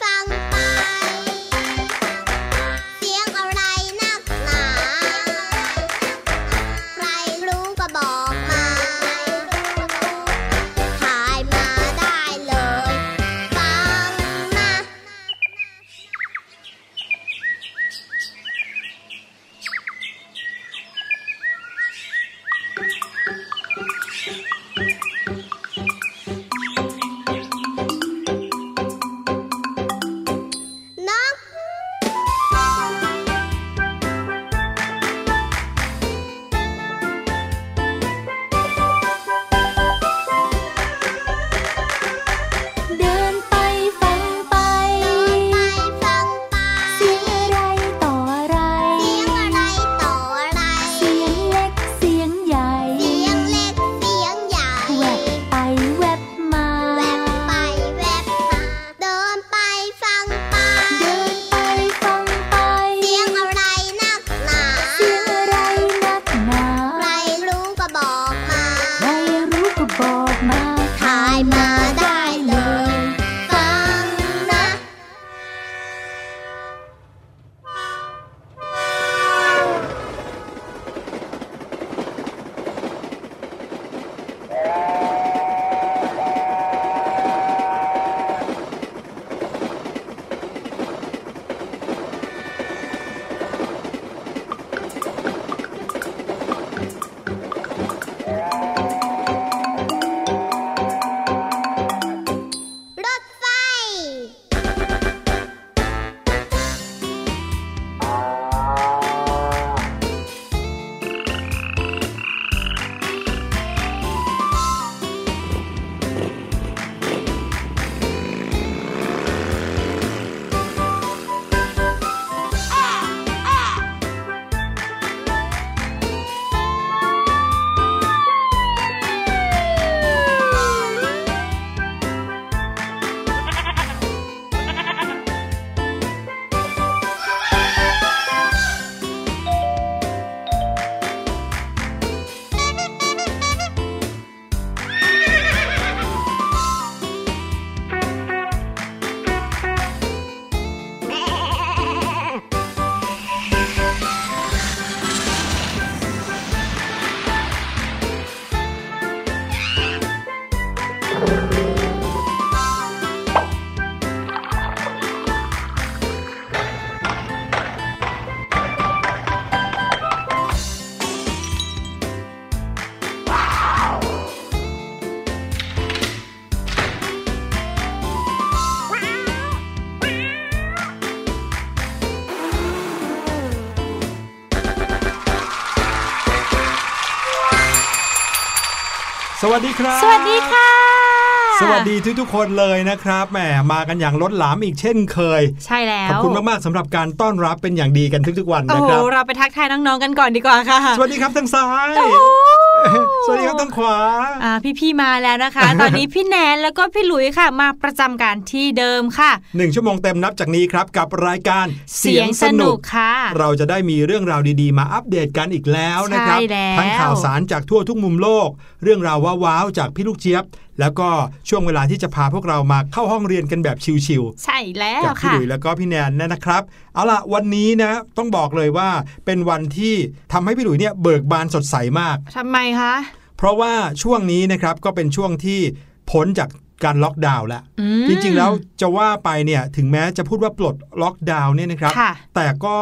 ส วัสดีครับ สวัสดีค่ะ สวัสดีทุกๆคนเลยนะครับแหมมากันอย่างล้นหลามอีกเช่นเคย ใช่แล้ว ขอบคุณมากๆสำหรับการต้อนรับเป็นอย่างดีกันทุกๆวันโอ้นะโหครับเราไปทักทายน้องๆกันก่อนดีกว่าค่ะ สวัสดีครับทางซ้าย สวัสดีครับทางขวาอ่าพี่ๆมาแล้วนะคะ ตอนนี้พี่แนนแล้วก็พี่หลุยค่ะ มาประจำการที่เดิมค่ะหนึ่งชั่วโมงเต็มนับจากนี้ครับ กับรายการค่ะ เราจะได้มีเรื่องราวดีๆ มาอัปเดตกันอีกแล้วนะครับใช่แล้วทั้งข่าวสารจากทั่วทุกมุมโลก เรื่องราวว้าวๆจากพี่ลูกเจี๊ยบแล้วก็ช่วงเวลาที่จะพาพวกเรามาเข้าห้องเรียนกันแบบชิวๆ ใช่แล้วกับพี่ค่ะหลุยแล้วก็พี่แนนนะครับ เอาล่ะวันนี้นะต้องบอกเลยว่าเป็นวันที่ทำให้พี่หลุยเนี่ยเบิกบานสดใสมากทำไมคะ เพราะว่าช่วงนี้นะครับก็เป็นช่วงที่พ้นจากการล็อกดาวน์แล้วอืมจริง ๆ แล้วจะว่าไปเนี่ยถึงแม้จะพูดว่าปลดล็อกดาวน์เนี่ยนะครับค่ะแต่ก็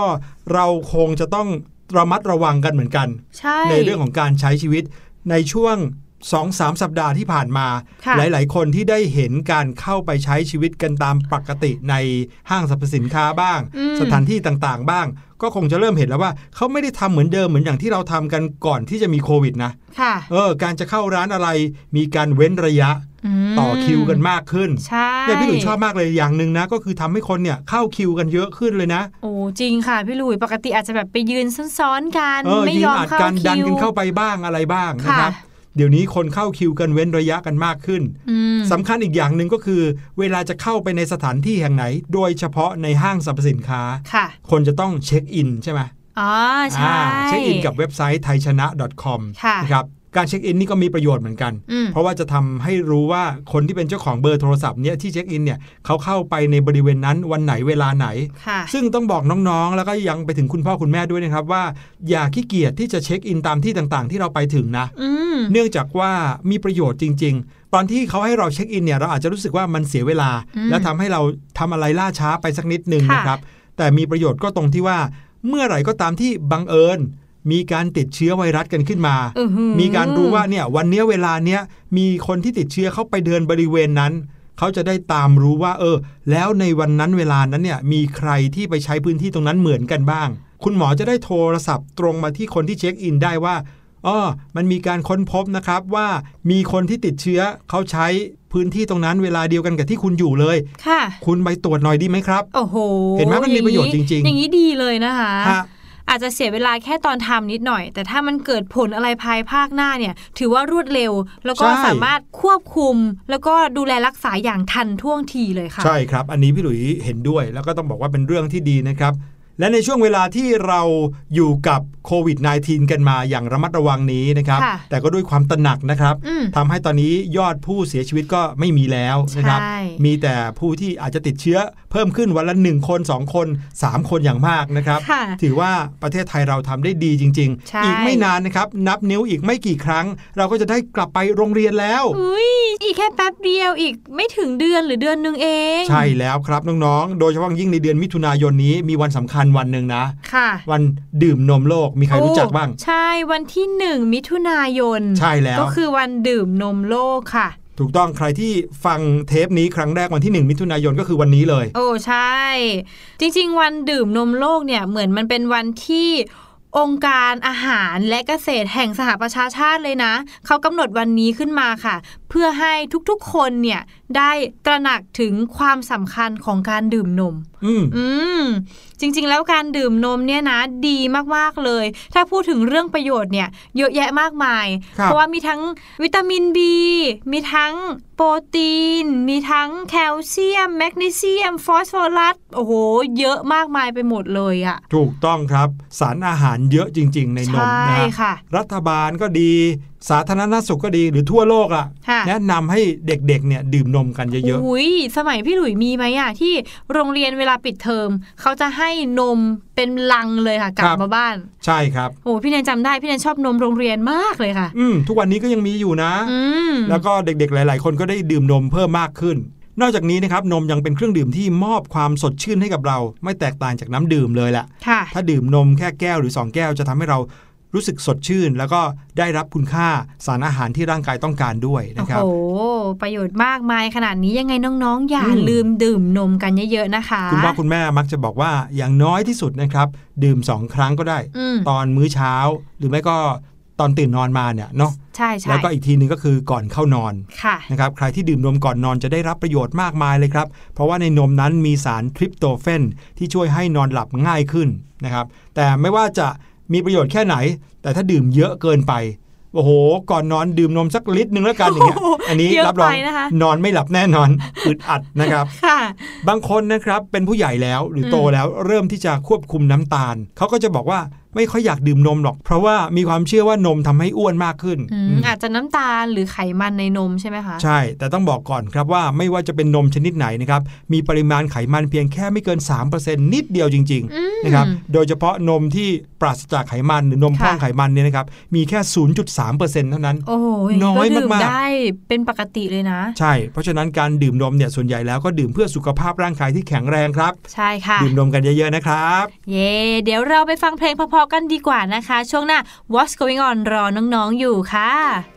เราคงจะต้องระมัดระวังกันเหมือนกันใช่ในเรื่องของการใช้ชีวิตในช่วง 2อสสัปดาห์ที่ผ่านมาค่ะหลาย ๆ คนที่ได้เห็นการเข้าไปใช้ชีวิตกันตามปกติในห้างสรรพสินค้าบ้างอืมสถานที่ต่างๆ บ้าง ก็คงจะเริ่มเห็นแล้วว่า เขาไม่ได้ทำเหมือนเดิมเหมือนอย่างที่เราทำกันก่อนที่จะมีโควิดนะค่ะเออ การจะเข้าร้านอะไรมีการเว้นระยะมต่อคิวกันมากขึ้นใช่เนี่ยพี่หลุยชอบมากเลยอย่างหนึ่งนะ ก็คือทำให้คนเนี่ยเข้าคิวกันเยอะขึ้นเลยนะ โอ้จริงค่ะพี่หลุยปกติอาจจะแบบไปยืนซ้อนๆกันเออไม่ยืนออมอัดเข้ากันคิวดันกันเข้าไปบ้างอะไรบ้างนะครับค่ะ เดี๋ยวนี้คนเข้าคิวกันเว้นระยะกันมากขึ้นอืมสำคัญอีกอย่างหนึ่งก็คือ เวลาจะเข้าไปในสถานที่แห่งไหน โดยเฉพาะในห้างสรรพสินค้าค่ะคนจะต้อง check in ใช่ไหมอ๋อใช่อ่า check in กับเว็บไซต์ไทยชนะ .com ค่ะนะครับ การ check in นี่ก็มีประโยชน์เหมือนกันอืมเพราะว่าจะทำให้รู้ว่าคนที่เป็นเจ้าของเบอร์โทรศัพท์เนี่ยที่ check in เนี่ยเขาเข้าไปในบริเวณนั้นวันไหนเวลาไหนค่ะซึ่งต้องบอกน้องๆ แล้วก็ยังไปถึงคุณพ่อคุณแม่ด้วยนะครับว่า อย่าขี้เกียจที่จะเช็คอินตามที่ต่างๆ ที่เราไปถึงนะอืมเนื่องจากว่ามีประโยชน์จริง ๆ ตอนที่เขาให้เราเช็คอินเนี่ยเราอาจจะรู้สึกว่ามันเสียเวลาอืมและทำให้เราทำอะไรล่าช้าไปสักนิดนึงค่ะนะครับแต่มีประโยชน์ก็ตรงที่ว่าเมื่อไหร่ก็ตามที่บังเอิญ มีการติดเชื้อไวรัสกันขึ้นมาอื้อหือมีการรู้ว่าเนี่ยวันเนี้ยเวลาเนี้ยมีคนที่ติดเชื้อเข้าไปเดินบริเวณนั้น เขาจะได้ตามรู้ว่า เออ แล้วในวันนั้นเวลานั้นเนี่ยมีใครที่ไปใช้พื้นที่ตรงนั้นเหมือนกันบ้าง คุณหมอจะได้โทรศัพท์ตรงมาที่คนที่เช็คอินได้ว่าอ๋อมันมีการค้นพบนะครับว่ามีคนที่ติดเชื้อเขาใช้พื้นที่ตรงนั้นเวลาเดียวกันกับที่คุณอยู่เลย ค่ะ คุณไปตรวจหน่อยดีไหมครับ โอ้โห เห็นไหมมันมีประโยชน์จริง ๆ อย่างนี้ดีเลยนะคะฮะ อาจจะเสียเวลาแค่ตอนทำนิดหน่อย แต่ถ้ามันเกิดผลอะไรภายภาคหน้าเนี่ย ถือว่ารวดเร็ว แล้วก็ใช่สามารถควบคุม แล้วก็ดูแลรักษาอย่างทันท่วงทีเลยค่ะ ใช่ครับ อันนี้พี่หลุยเห็นด้วย แล้วก็ต้องบอกว่าเป็นเรื่องที่ดีนะครับ และในช่วงเวลาที่เราอยู่กับโควิด -19 กันมาอย่างระมัดระวังนี้นะครับค่ะแต่ก็ด้วยความตระหนักนะครับอืมทำให้ตอนนี้ยอดผู้เสียชีวิตก็ไม่มีแล้วนะครับใช่มีแต่ผู้ที่อาจจะติดเชื้อเพิ่มขึ้นวันละ 1 คน 2 คน 3 คนอย่างมากนะครับค่ะถือว่าประเทศไทยเราทำได้ดีจริงใช่ๆอีกไม่นานนะครับนับนิ้วอีกไม่กี่ครั้ง เราก็จะได้กลับไปโรงเรียนแล้วอุ้ยอีกแค่แป๊บเดียวอีกไม่ถึงเดือนหรือเดือนหนึงเอง ใช่แล้วครับน้องๆ โดยเฉพาะยิ่งในเดือนมิถุนายนนี้มีวันสำคัญวันหนึ่งนะค่ะ วันดื่มนมโลกมีใครรู้จักบ้างโอ้ใช่วันที่หนึ่งมิถุนายน ใช่แล้ว ก็คือวันดื่มนมโลกค่ะ ถูกต้องใครที่ฟังเทปนี้ครั้งแรกวันที่ 1 มิถุนายนก็คือวันนี้เลย โอ้ใช่ จริง ๆ วันดื่มนมโลกเนี่ยเหมือนมันเป็นวันที่องค์การอาหารและเกษตรแห่งสหประชาชาติเลยนะ เขากำหนดวันนี้ขึ้นมาค่ะ เพื่อให้ทุกๆคนเนี่ยได้ตระหนักถึงความสำคัญของการดื่มนม อืมอืม จริง ๆ แล้วการดื่มนมเนี่ยนะดีมากๆเลย ถ้าพูดถึงเรื่องประโยชน์เนี่ยเยอะแยะมากมายครับเพราะว่ามีทั้งวิตามิน B มีทั้งโปรตีน มีทั้งแคลเซียม แมกนีเซียม ฟอสฟอรัส โอ้โห เยอะมากมายไปหมดเลยอะถูกต้องครับ สารอาหารเยอะจริง ๆ ในนมใช่นะฮะค่ะรัฐบาลก็ดี สาธารณสุขก็ดีหรือทั่วโลกอะค่ะแนะนำให้เด็กๆเนี่ยดื่มนมกันเยอะอุ้ยสมัยพี่หลุยมีไหมอะที่โรงเรียนเวลาปิดเทอมเขาจะให้นมเป็นลังเลยค่ะกลับมาบ้านๆใช่ครับโอ้พี่แนนจำได้พี่แนนชอบนมโรงเรียนมากเลยค่ะ อืมทุกวันนี้ก็ยังมีอยู่นะอืมแล้วก็เด็กๆหลาย ๆ คนก็ได้ดื่มนมเพิ่มมากขึ้นนอกจากนี้นะครับนมยังเป็นเครื่องดื่มที่มอบความสดชื่นให้กับเรา ไม่แตกต่างจากน้ำดื่มเลยแหละค่ะถ้าดื่มนมแค่แก้วหรือ 2 แก้วจะทำให้เรา รู้สึกสดชื่น แล้วก็ได้รับคุณค่าสารอาหารที่ร่างกายต้องการด้วยนะครับ โอ้โห ประโยชน์มากมายขนาดนี้ยังไงน้องๆ อย่าลืมดื่มนมกันเยอะๆนะคะ คุณพ่อคุณแม่มักจะบอกว่าอย่างน้อยที่สุดนะครับ ดื่มสองครั้งก็ได้ ตอนมื้อเช้า หรือไม่ก็ตอนตื่นนอนมาเนี่ยเนาะใช่ใชแล้วก็อีกทีหนึ่งก็คือก่อนเข้านอนะนะครับใครที่ดื่มนมก่อนนอนจะได้รับประโยชน์มากมายเลยครับ เพราะว่าในนมนั้นมีสารทริปโตเฟนที่ช่วยให้นอนหลับง่ายขึ้นนะครับแต่ไม่ว่าจะ มีประโยชน์แค่ไหน แต่ถ้าดื่มเยอะเกินไปโอ้โห ก่อนนอนดื่มนมสักลิตรหนึ่งแล้วกันอย่างเงี้ย อันนี้รับรองนอนไม่หลับแน่นอนอึดอัดนะครับบางคนนะครับเป็นผู้ใหญ่แล้วหรือโตแล้วเริ่มที่จะควบคุมน้ำตาลเขาก็จะบอกว่า ไม่ค่อยอยากดื่มนมหรอก เพราะว่ามีความเชื่อว่านมทำให้อ้วนมากขึ้นออาจจะน้ำตาลหรือไขมันในนมใช่ไหมคะใช่ แต่ต้องบอกก่อนครับว่าไม่ว่าจะเป็นนมชนิดไหนนะครับมีปริมาณไขมันเพียงแค่ไม่เกิน 3%นิดเดียวจริงๆนะครับโดยเฉพาะนมที่ปราศจากไขมันหรือนมพร่องไขมันเนี่ยนะครับมีแค่ 0.3%เท่านั้นโอ้น้อยมากๆได้เป็นปกติเลยนะ ใช่ เพราะฉะนั้นการดื่มนมเนี่ยส่วนใหญ่แล้วก็ดื่มเพื่อสุขภาพร่างกายที่แข็งแรงครับ ใช่ค่ะ ดื่มนมกันเยอะๆนะครับ เย่เดี๋ยวเราไปฟังเพลงพอกันดีกว่านะคะ ช่วงหน้า What's Going On รอน้องๆอยู่ค่ะ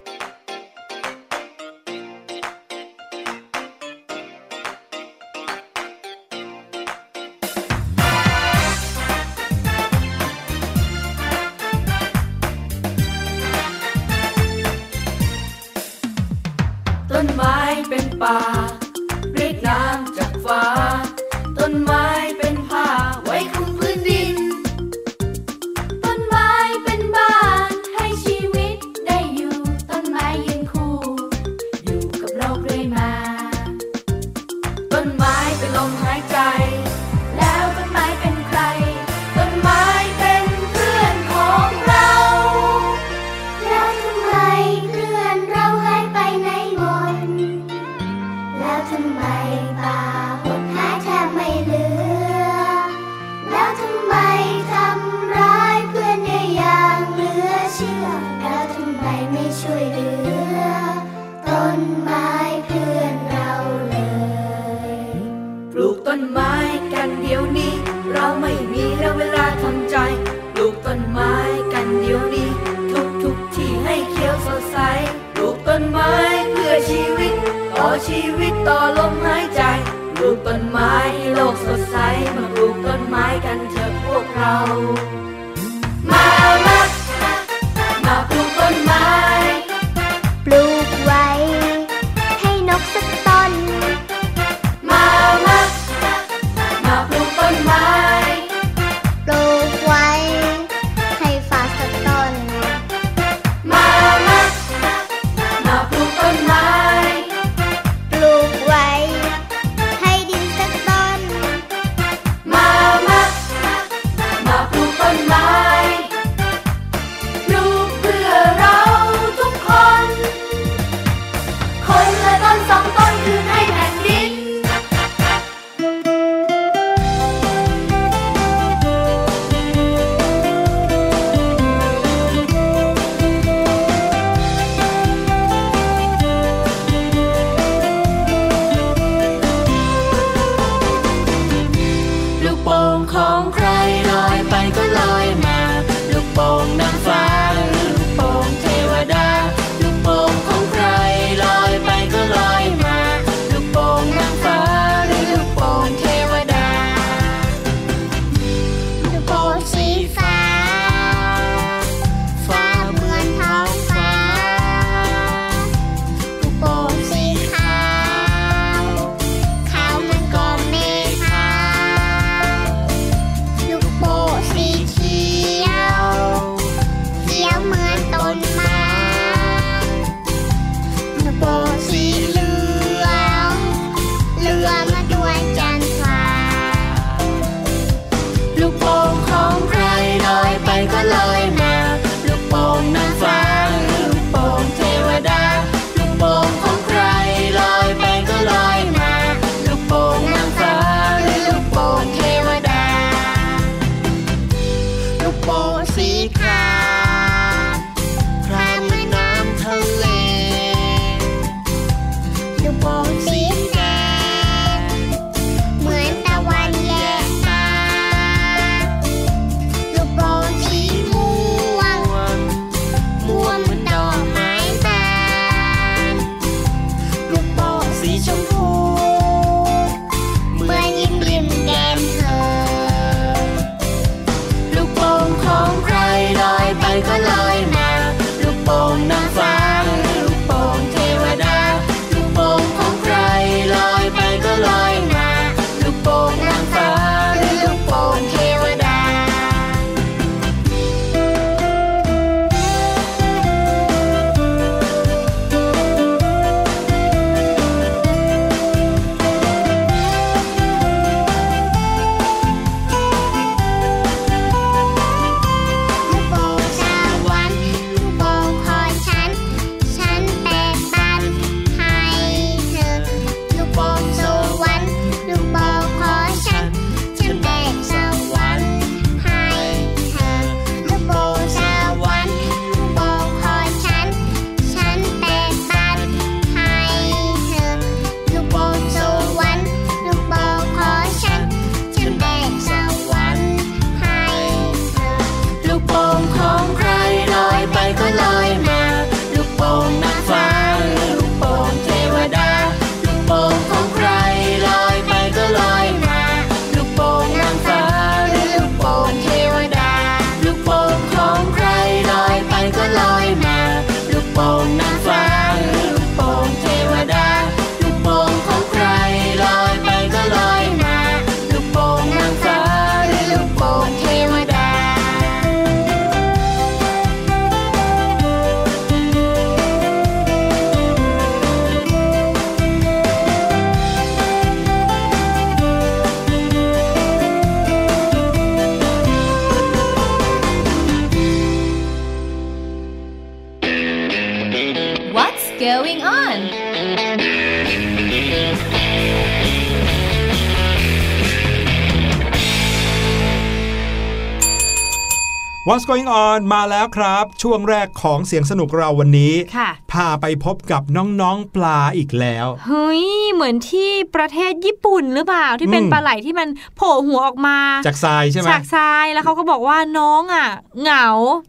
What's going on มาแล้วครับ ช่วงแรกของเสียงสนุกเราวันนี้ค่ะพาไปพบกับน้องๆปลาอีกแล้วเฮ้ยเหมือนที่ประเทศญี่ปุ่นหรือเปล่าที่เป็นอืมปลาไหลที่มันโผล่หัวออกมา จากทรายใช่ไหมจากทรายแล้วเขาก็บอกว่าน้องอะ เหงา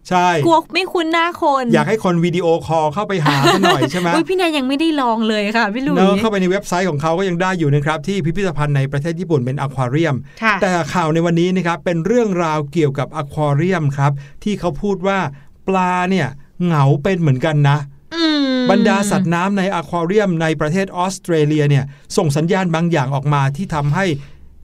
ใช่กลัวไม่คุ้นหน้าคน อยากให้คนวิดีโอคอลเข้าไปหาซะหน่อยใช่ไหมอุ๊ยพี่แนนยังไม่ได้ลองเลยค่ะพี่ลุยเนอะเข้าไปในเว็บไซต์ของเขาก็ยังได้อยู่นะครับที่พิพิธภัณฑ์ในประเทศญี่ปุ่นเป็นอควาเรียมค่ะแต่ข่าวในวันนี้นะครับเป็นเรื่องราวเกี่ยวกับอควาเรียมครับที่เขาพูดว่าปลาเนี่ยเหงาเป็นเหมือนกันนะอืมบรรดาสัตว์น้ำในอควาเรียมในประเทศออสเตรเลียเนี่ยส่งสัญญาณบางอย่างออกมาที่ทำให้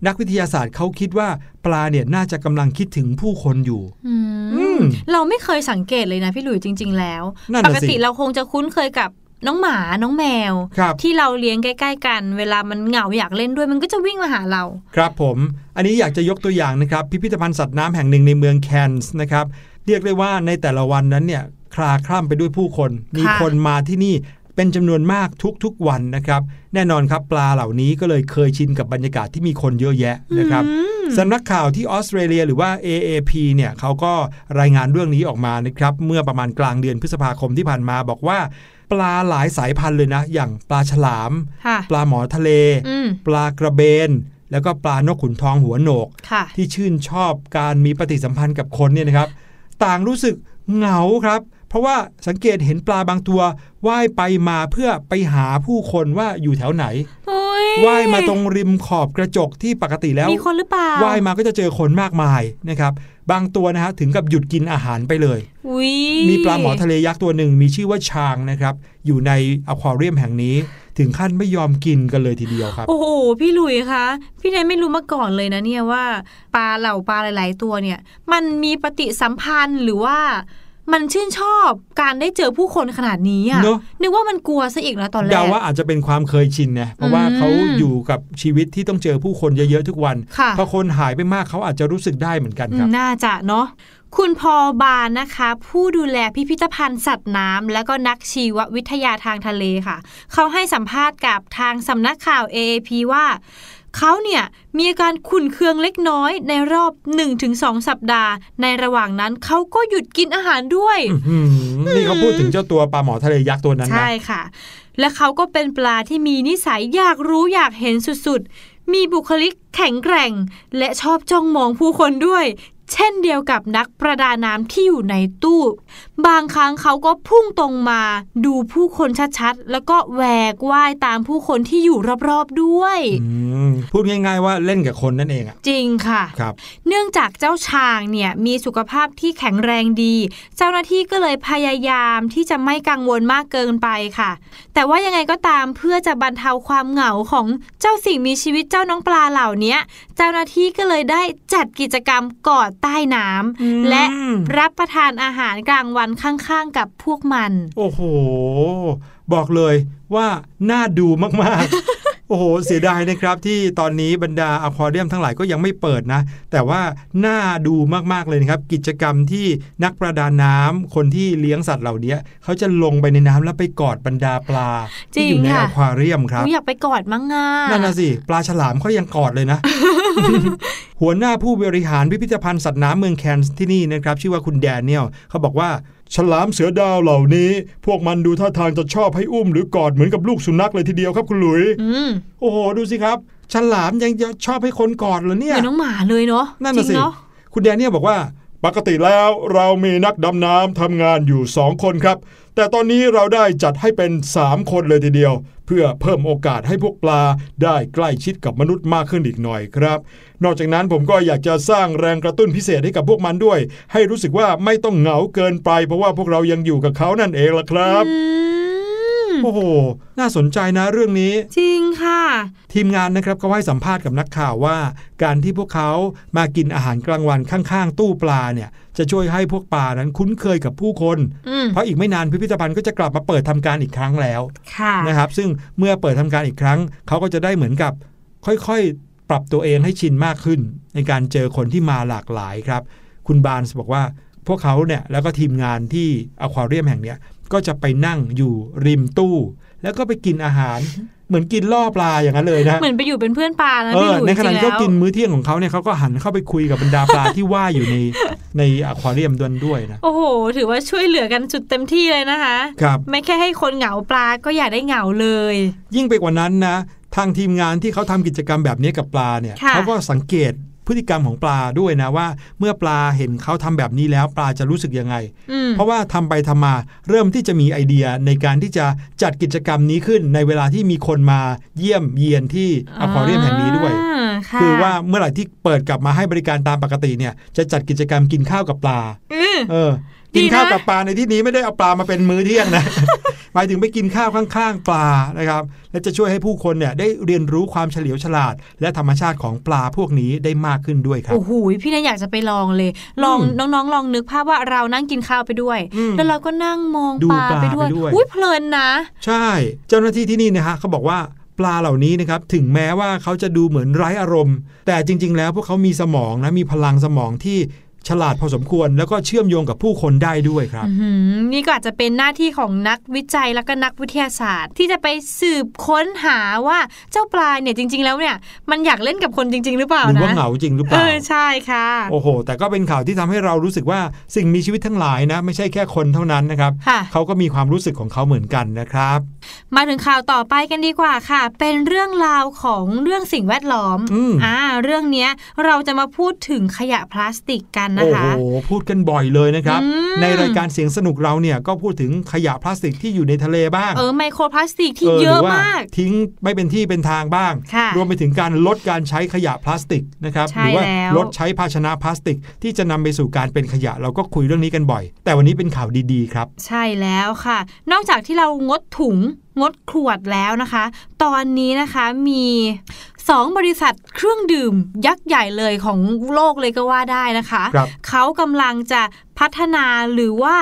นักวิทยาศาสตร์เขาคิดว่าปลาเนี่ยน่าจะกำลังคิดถึงผู้คนอยู่อือืมมเราไม่เคยสังเกตเลยนะพี่หลุยจริง ๆ แล้วนั่นปน่ะกสิติเราคงจะคุ้นเคยกับ น้องหมาน้องแมวครับที่เราเลี้ยงใกล้ ๆ กัน เวลามันเหงาอยากเล่นด้วยมันก็จะวิ่งมาหาเรา ครับผมอันนี้อยากจะยกตัวอย่างนะครับ พิพิธภัณฑ์สัตว์น้ำแห่งหนึ่งในเมืองแคนส์นะครับเรียกได้ว่าในแต่ละวันนั้นเนี่ยคลาคล่ำไปด้วยผู้คน มีค่ะคนมาที่นี่เป็นจำนวนมากทุกๆวันนะครับ แน่นอนครับปลาเหล่านี้ก็เลยเคยชินกับบรรยากาศที่มีคนเยอะแยะนะครับอืมสำนักข่าวที่ออสเตรเลียหรือว่า AAP เนี่ยเขาก็รายงานเรื่องนี้ออกมานะครับ เมื่อประมาณกลางเดือนพฤษภาคมที่ผ่านมาบอกว่า ปลาหลายสายพันธุ์เลยนะ อย่างปลาฉลามค่ะปลาหมอทะเลอืมปลากระเบน แล้วก็ปลานกขุนทองหัวโหนกค่ะที่ชื่นชอบการมีปฏิสัมพันธ์กับคนเนี่ยนะครับ ต่างรู้สึกเหงาครับ เพราะว่าสังเกตเห็นปลาบางตัวว่ายไปมาเพื่อไปหาผู้คนว่าอยู่แถวไหนโอ้ย ว่ายมาตรงริมขอบกระจกที่ปกติแล้วมีคนหรือเปล่าว่ายมาก็จะเจอคนมากมายนะครับ บางตัวนะฮะถึงกับหยุดกินอาหารไปเลยอุ้ยมีปลาหมอทะเลยักษ์ตัวหนึ่งมีชื่อว่าชางนะครับ อยู่ในอควาเรียมแห่งนี้ถึงขั้นไม่ยอมกินกันเลยทีเดียวครับ โอ้โหพี่หลุยคะพี่แนนไม่รู้มาก่อนเลยนะเนี่ยว่าปลาเหล่าปลาหลาย ๆ ตัวเนี่ย มันมีปฏิสัมพันธ์หรือว่า มันชื่นชอบการได้เจอผู้คนขนาดนี้อะเนอะนึกว่ามันกลัวซะอีกนะตอนแรกเดาว่าอาจจะเป็นความเคยชินนะเพราะว่าอืมเขาอยู่กับชีวิตที่ต้องเจอผู้คนเยอะๆทุกวันค่ะพอคนหายไปมากเขาอาจจะรู้สึกได้เหมือนกันอืคมรับ น่าจะเนาะคุณพอลบานนะคะ ผู้ดูแลพิพิธภัณฑ์สัตว์น้ำและก็นักชีววิทยาทางทะเลค่ะ เขาให้สัมภาษณ์กับทางสำนักข่าว AAP ว่า เขาเนี่ยมีอาการขุ่นเคืองเล็กน้อยในรอบ 1-2 สัปดาห์ ในระหว่างนั้นเขาก็หยุดกินอาหารด้วยอื้อหือนี่เขาพูดถึงเจ้าตัวปลาหมอทะเลยักษ์ตัวนั้นนะใช่ค่ะ และเขาก็เป็นปลาที่มีนิสัยอยากรู้อยากเห็นสุดๆ มีบุคลิกแข็งแกร่ง และชอบจ้องมองผู้คนด้วย เช่นเดียวกับนักประดาน้ำที่อยู่ในตู้ บางครั้งเขาก็พุ่งตรงมา ดูผู้คนชัดๆ แล้วก็แหวกว่ายตามผู้คนที่อยู่รอบๆด้วยอืมพูดง่ายๆว่าเล่นกับคนนั่นเองอะจริงค่ะครับ เนื่องจากเจ้าช้างเนี่ยมีสุขภาพที่แข็งแรงดี เจ้าหน้าที่ก็เลยพยายามที่จะไม่กังวลมากเกินไปค่ะ แต่ว่ายังไงก็ตามเพื่อจะบรรเทาความเหงาของเจ้าสิ่งมีชีวิตเจ้าน้องปลาเหล่านี้เจ้าหน้าที่ก็เลยได้จัดกิจกรรมกอดใต้น้ำและรับประทานอาหารกลางวันข้างๆกับพวกมัน โอ้โห บอกเลยว่าน่าดูมากๆ โอ้โห เสียดายนะครับที่ตอนนี้บรรดาอควาเรียมทั้งหลายก็ยังไม่เปิดนะ แต่ว่าน่าดูมากๆเลยนะครับ กิจกรรมที่นักประดาน้ำคนที่เลี้ยงสัตว์เหล่านี้เขาจะลงไปในน้ำแล้วไปกอดบรรดาปลาจริที่งอยู่ในค่ะอควาเรียมครับหนูอยากไปกอดมั้งง่านั่นนะสิปลาฉลามเขายังกอดเลยนะหัวหน้าผู้บริหารพิพิธภัณฑ์สัตว์น้ำเมืองแคนส์ที่นี่นะครับ ชื่อว่าคุณแดเนียลเขาบอกว่า ฉลามเสือดาวเหล่านี้ พวกมันดูท่าทางจะชอบให้อุ้มหรือกอดเหมือนกับลูกสุนัขเลยทีเดียวครับคุณหลุยอืมโอ้โหดูสิครับ ฉลามยังจะชอบให้คนกอดเหรอเนี่เหยมือนน้องหมาเลยเนาะนั่นจริน่ะงสิเนาะคุณแดเนียลบอกว่า ปกติแล้วเรามีนักดำน้ำทำงานอยู่2คนครับ แต่ตอนนี้เราได้จัดให้เป็น 3 คนเลยทีเดียว เพื่อเพิ่มโอกาสให้พวกปลาได้ใกล้ชิดกับมนุษย์มากขึ้นอีกหน่อยครับ นอกจากนั้นผมก็อยากจะสร้างแรงกระตุ้นพิเศษให้กับพวกมันด้วย ให้รู้สึกว่าไม่ต้องเหงาเกินไป เพราะว่าพวกเรายังอยู่กับเขานั่นเองล่ะครับ โอ้โห น่าสนใจนะเรื่องนี้ จริงค่ะ ทีมงานนะครับก็ให้สัมภาษณ์กับนักข่าวว่า การที่พวกเขามากินอาหารกลางวันข้างๆ ตู้ปลาเนี่ย จะช่วยให้พวกปลานั้นคุ้นเคยกับผู้คนอืมเพราะอีกไม่นานพิพิธภัณฑ์ก็จะกลับมาเปิดทำการอีกครั้งแล้วค่ะนะครับ ซึ่งเมื่อเปิดทำการอีกครั้ง เขาก็จะได้เหมือนกับ ค่อยๆ ปรับตัวเองให้ชินมากขึ้น ในการเจอคนที่มาหลากหลายครับ คุณบาร์นส์บอกว่า พวกเขาเนี่ยแล้วก็ทีมงานที่อควาเรียมแห่งเนี้ยก็จะไปนั่งอยู่ริมตู้ แล้วก็ไปกินอาหารเหมือนกินล่อปลาอย่างนั้นเลยนะ เหมือนไปอยู่เป็นเพื่อนปลานะเอพี่อหลุยในขณะจริงที่เขาแล้วกินมื้อเที่ยงของเขาเนี่ยเขาก็หันเข้าไปคุยกับบรรดาปลาที่ว่ายอยู่ในในอควาเรียมด้วยด้วยนะ โอ้โห ถือว่าช่วยเหลือกันสุดเต็มที่เลยนะคะครับไม่แค่ให้คนเหงาปลาก็อยากได้เหงาเลย ยิ่งไปกว่านั้นนะ ทางทีมงานที่เขาทำกิจกรรมแบบนี้กับปลาเนี่ยค่ะเขาก็สังเกต พฤติกรรมของปลาด้วยนะว่า เมื่อปลาเห็นเขาทำแบบนี้แล้วปลาจะรู้สึกยังไงอืมเพราะว่าทำไปทำมาเริ่มที่จะมีไอเดียในการที่จะจัดกิจกรรมนี้ขึ้นในเวลาที่มีคนมาเยี่ยมเยียนที่อควาเรียมแห่งนี้ด้วยอ่าะคือว่าเมื่อไหร่ที่เปิดกลับมาให้บริการตามปกติเนี่ยจะจัดกิจกรรมกินข้าวกับปลาอืมเออดี กินนะข้าวกับปลาในที่นี้ไม่ได้เอาปลามาเป็นมื้อเที่ยงนะหมายถึงไปกินข้าวข้างๆ ปลานะครับ และจะช่วยให้ผู้คนเนี่ยได้เรียนรู้ความเฉลียวฉลาด และธรรมชาติของปลาพวกนี้ได้มากขึ้นด้วยครับโอ้โหพี่นายอยากจะไปลองเลย ลองอืมน้องๆ ลองนึกภาพว่าเรานั่งกินข้าวไปด้วยอืมแล้วเราก็นั่งมองดูปลาปลาไปด้วยไปด้วยอุ้ยเพลินนะ ใช่ เจ้าหน้าที่ที่นี่นะฮะเขาบอกว่าปลาเหล่านี้นะครับถึงแม้ว่าเขาจะดูเหมือนไร้อารมณ์ แต่จริง ๆ แล้วพวกเขามีสมองนะมีพลังสมองที่ ฉลาดพอสมควร แล้วก็เชื่อมโยงกับผู้คนได้ด้วยครับอื้อหือนี่ก็อาจจะเป็นหน้าที่ของนักวิจัยและก็นักวิทยาศาสตร์ ที่จะไปสืบค้นหาว่าเจ้าปลาเนี่ยจริง ๆ แล้วเนี่ยมันอยากเล่นกับคนจริง ๆ หรือเปล่าหรือนะว่าเหงาจริงหรือเปเอล่าอใช่ค่ะ โอ้โห แต่ก็เป็นข่าวที่ทำให้เรารู้สึกว่าสิ่งมีชีวิตทั้งหลายนะ ไม่ใช่แค่คนเท่านั้นนะครับค่ะเขาก็มีความรู้สึกของเขาเหมือนกันนะครับ มาถึงข่าวต่อไปกันดีกว่าค่ะ เป็นเรื่องราวของเรื่องสิ่งแวดล้อมอืมอ่าเรื่องเนี้ยเราจะมาพูดถึงขยะพลาสติกกันนะโอ้คะโหพูดกันบ่อยเลยนะครับอืมในรายการเสียงสนุกเราเนี่ยก็พูดถึงขยะพลาสติกที่อยู่ในทะเลบ้างเออไมโครพลาสติกที่หเยรือะว่มาก ทิ้งไม่เป็นที่เป็นทางบ้างค่ะรวมไปถึงการลดการใช้ขยะพลาสติกนะครับใช่หว่าแล้วลดใช้ภาชนะพลาสติก ที่จะนำไปสู่การเป็นขยะเราก็คุยเรื่องนี้กันบ่อย แต่วันนี้เป็นข่าวดีๆครับ ใช่แล้วค่ะ นอกจากที่เรางดถุงงดขวดแล้วนะคะ ตอนนี้นะคะมีสองบริษัทเครื่องดื่มยักษ์ใหญ่เลยของโลกเลยก็ว่าได้นะคะครับเขากำลังจะพัฒนาหรือว่า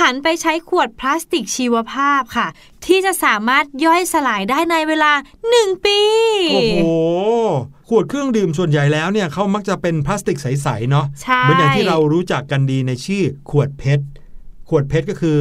หันไปใช้ขวดพลาสติกชีวภาพค่ะ ที่จะสามารถย่อยสลายได้ในเวลา 1 ปี โอ้โห ขวดเครื่องดื่มส่วนใหญ่แล้วเนี่ยเขามักจะเป็นพลาสติกใส ๆ เนาะใช่เหมือนอย่างที่เรารู้จักกันดีในชื่อขวดเพชรขวดเพชรก็คือ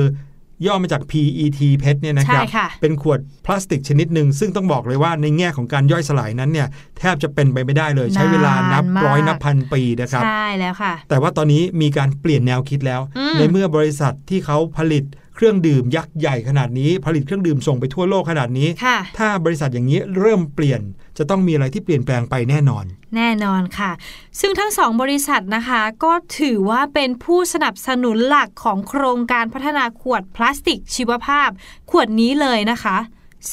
ย่อมาจาก PET เพชรเนี่ยนะครับใช่ค่ะเป็นขวดพลาสติกชนิดหนึ่ง ซึ่งต้องบอกเลยว่าในแง่ของการย่อยสลายนั้นเนี่ย แทบจะเป็นไปไม่ได้เลย ใช้เวลานับนานมากร้อยนับพันปีนะครับ ใช่แล้วค่ะ แต่ว่าตอนนี้มีการเปลี่ยนแนวคิดแล้วอืมในเมื่อบริษัทที่เขาผลิตเครื่องดื่มยักษ์ใหญ่ขนาดนี้ ผลิตเครื่องดื่มส่งไปทั่วโลกขนาดนี้ค่ะถ้าบริษัทอย่างนี้เริ่มเปลี่ยน จะต้องมีอะไรที่เปลี่ยนแปลงไปแน่นอน แน่นอนค่ะ ซึ่งทั้งสองบริษัทนะคะ ก็ถือว่าเป็นผู้สนับสนุนหลักของโครงการพัฒนาขวดพลาสติกชีวภาพ ขวดนี้เลยนะคะ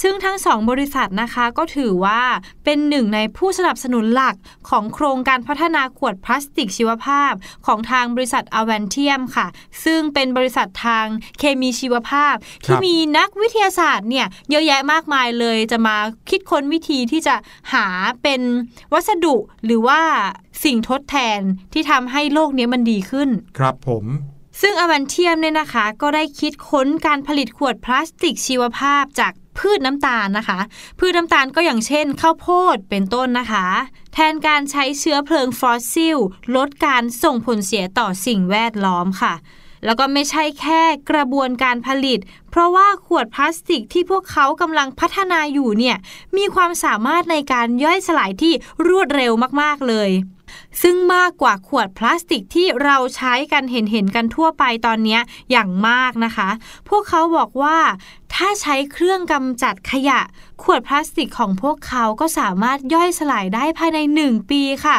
ซึ่งทั้งสองบริษัทนะคะก็ถือว่าเป็นหนึ่งในผู้สนับสนุนหลักของโครงการพัฒนาขวดพลาสติกชีวภาพ ของทางบริษัทอเวนเทียมค่ะ ซึ่งเป็นบริษัททางเคมีชีวภาพครัที่บมีนักวิทยาศาสตร์เนี่ยเยอะแยะมากมายเลย จะมาคิดค้นวิธีที่จะหาเป็นวัสดุหรือว่าสิ่งทดแทนที่ทำให้โลกนี้มันดีขึ้น ครับผมซึ่งอวันเทียมเนี่ยนะคะ ก็ได้คิดค้นการผลิตขวดพลาสติกชีวภาพจาก พืชน้ำตาลนะคะ พืชน้ำตาลก็อย่างเช่นข้าวโพดเป็นต้นนะคะ แทนการใช้เชื้อเพลิงฟอสซิล ลดการส่งผลเสียต่อสิ่งแวดล้อมค่ะ แล้วก็ไม่ใช่แค่กระบวนการผลิต เพราะว่าขวดพลาสติกที่พวกเขากำลังพัฒนาอยู่เนี่ยมีความสามารถในการย่อยสลายที่รวดเร็วมากๆเลยซึ่งมากกว่าขวดพลาสติกที่เราใช้กันเห็นเห็นกันทั่วไปตอนนี้อย่างมากนะคะ พวกเขาบอกว่าถ้าใช้เครื่องกำจัดขยะ ขวดพลาสติกของพวกเขาก็สามารถย่อยสลายได้ภายใน 1 ปีค่ะ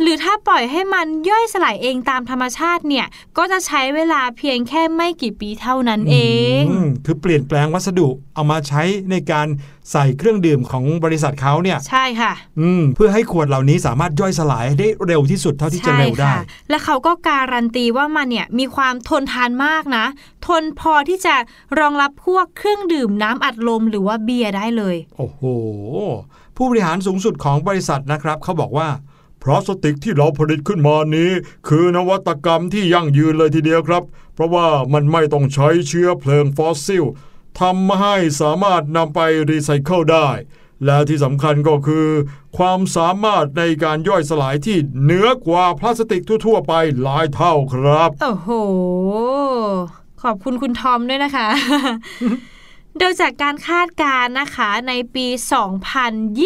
หรือถ้าปล่อยให้มันย่อยสลายเองตามธรรมชาติเนี่ย ก็จะใช้เวลาเพียงแค่ไม่กี่ปีเท่านั้นเองอืมคือเปลี่ยนแปลงวัสดุเอามาใช้ในการใส่เครื่องดื่มของบริษัทเขาเนี่ย ใช่ค่ะ อืมเพื่อให้ขวดเหล่านี้สามารถย่อยสลายได้เร็วที่สุดเท่าที่จะเร็วได้ใช่ค่ะและเขาก็การันตีว่ามันเนี่ยมีความทนทานมากนะทนพอที่จะรองรับพวกเครื่องดื่มน้ำอัดลมหรือว่าเบียร์ได้เลย โอ้โห ผู้บริหารสูงสุดของบริษัทนะครับ เขาบอกว่าพลาสติกที่เราผลิตขึ้นมานี้ คือนวัตกรรมที่ยั่งยืนเลยทีเดียวครับ เพราะว่ามันไม่ต้องใช้เชื้อเพลิงฟอสซิลทำให้สามารถนำไปรีไซเคิลได้ และที่สำคัญก็คือ ความสามารถในการย่อยสลายที่เหนือกว่าพลาสติกทั่วๆไปหลายเท่าครับ โอ้โห ขอบคุณคุณทอมด้วยนะคะ โดยจากการคาดการณ์นะคะในปี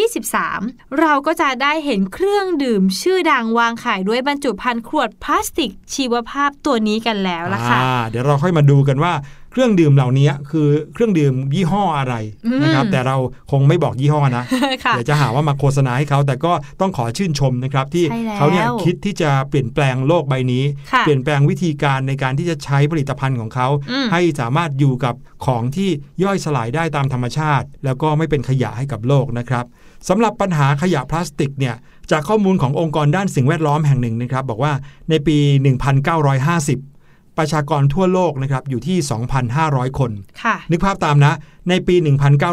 2023 เราก็จะได้เห็นเครื่องดื่มชื่อดังวางขายด้วยบรรจุภัณฑ์ขวดพลาสติกชีวภาพตัวนี้กันแล้วละค่ะอ่าเดี๋ยวเราค่อยมาดูกันว่า เครื่องดื่มเหล่านี้คือเครื่องดื่มยี่ห้ออะไรอืมนะครับแต่เราคงไม่บอกยี่ห้อนะค่ะเดี๋ยวจะหาว่ามาโฆษณาให้เขา แต่ก็ต้องขอชื่นชมนะครับที่ใช่แล้วเขาเนี่ยคิดที่จะเปลี่ยนแปลงโลกใบนี้ค่ะเปลี่ยนแปลงวิธีการในการที่จะใช้ผลิตภัณฑ์ของเขาอืมให้สามารถอยู่กับของที่ย่อยสลายได้ตามธรรมชาติ แล้วก็ไม่เป็นขยะให้กับโลกนะครับสำหรับปัญหาขยะพลาสติกเนี่ยจากข้อมูลขององค์กรด้านสิ่งแวดล้อมแห่งหนึ่งนะครับบอกว่าในปี 1950 ประชากรทั่วโลกนะครับอยู่ที่ 2,500 คนค่ะนึกภาพตามนะ ในปี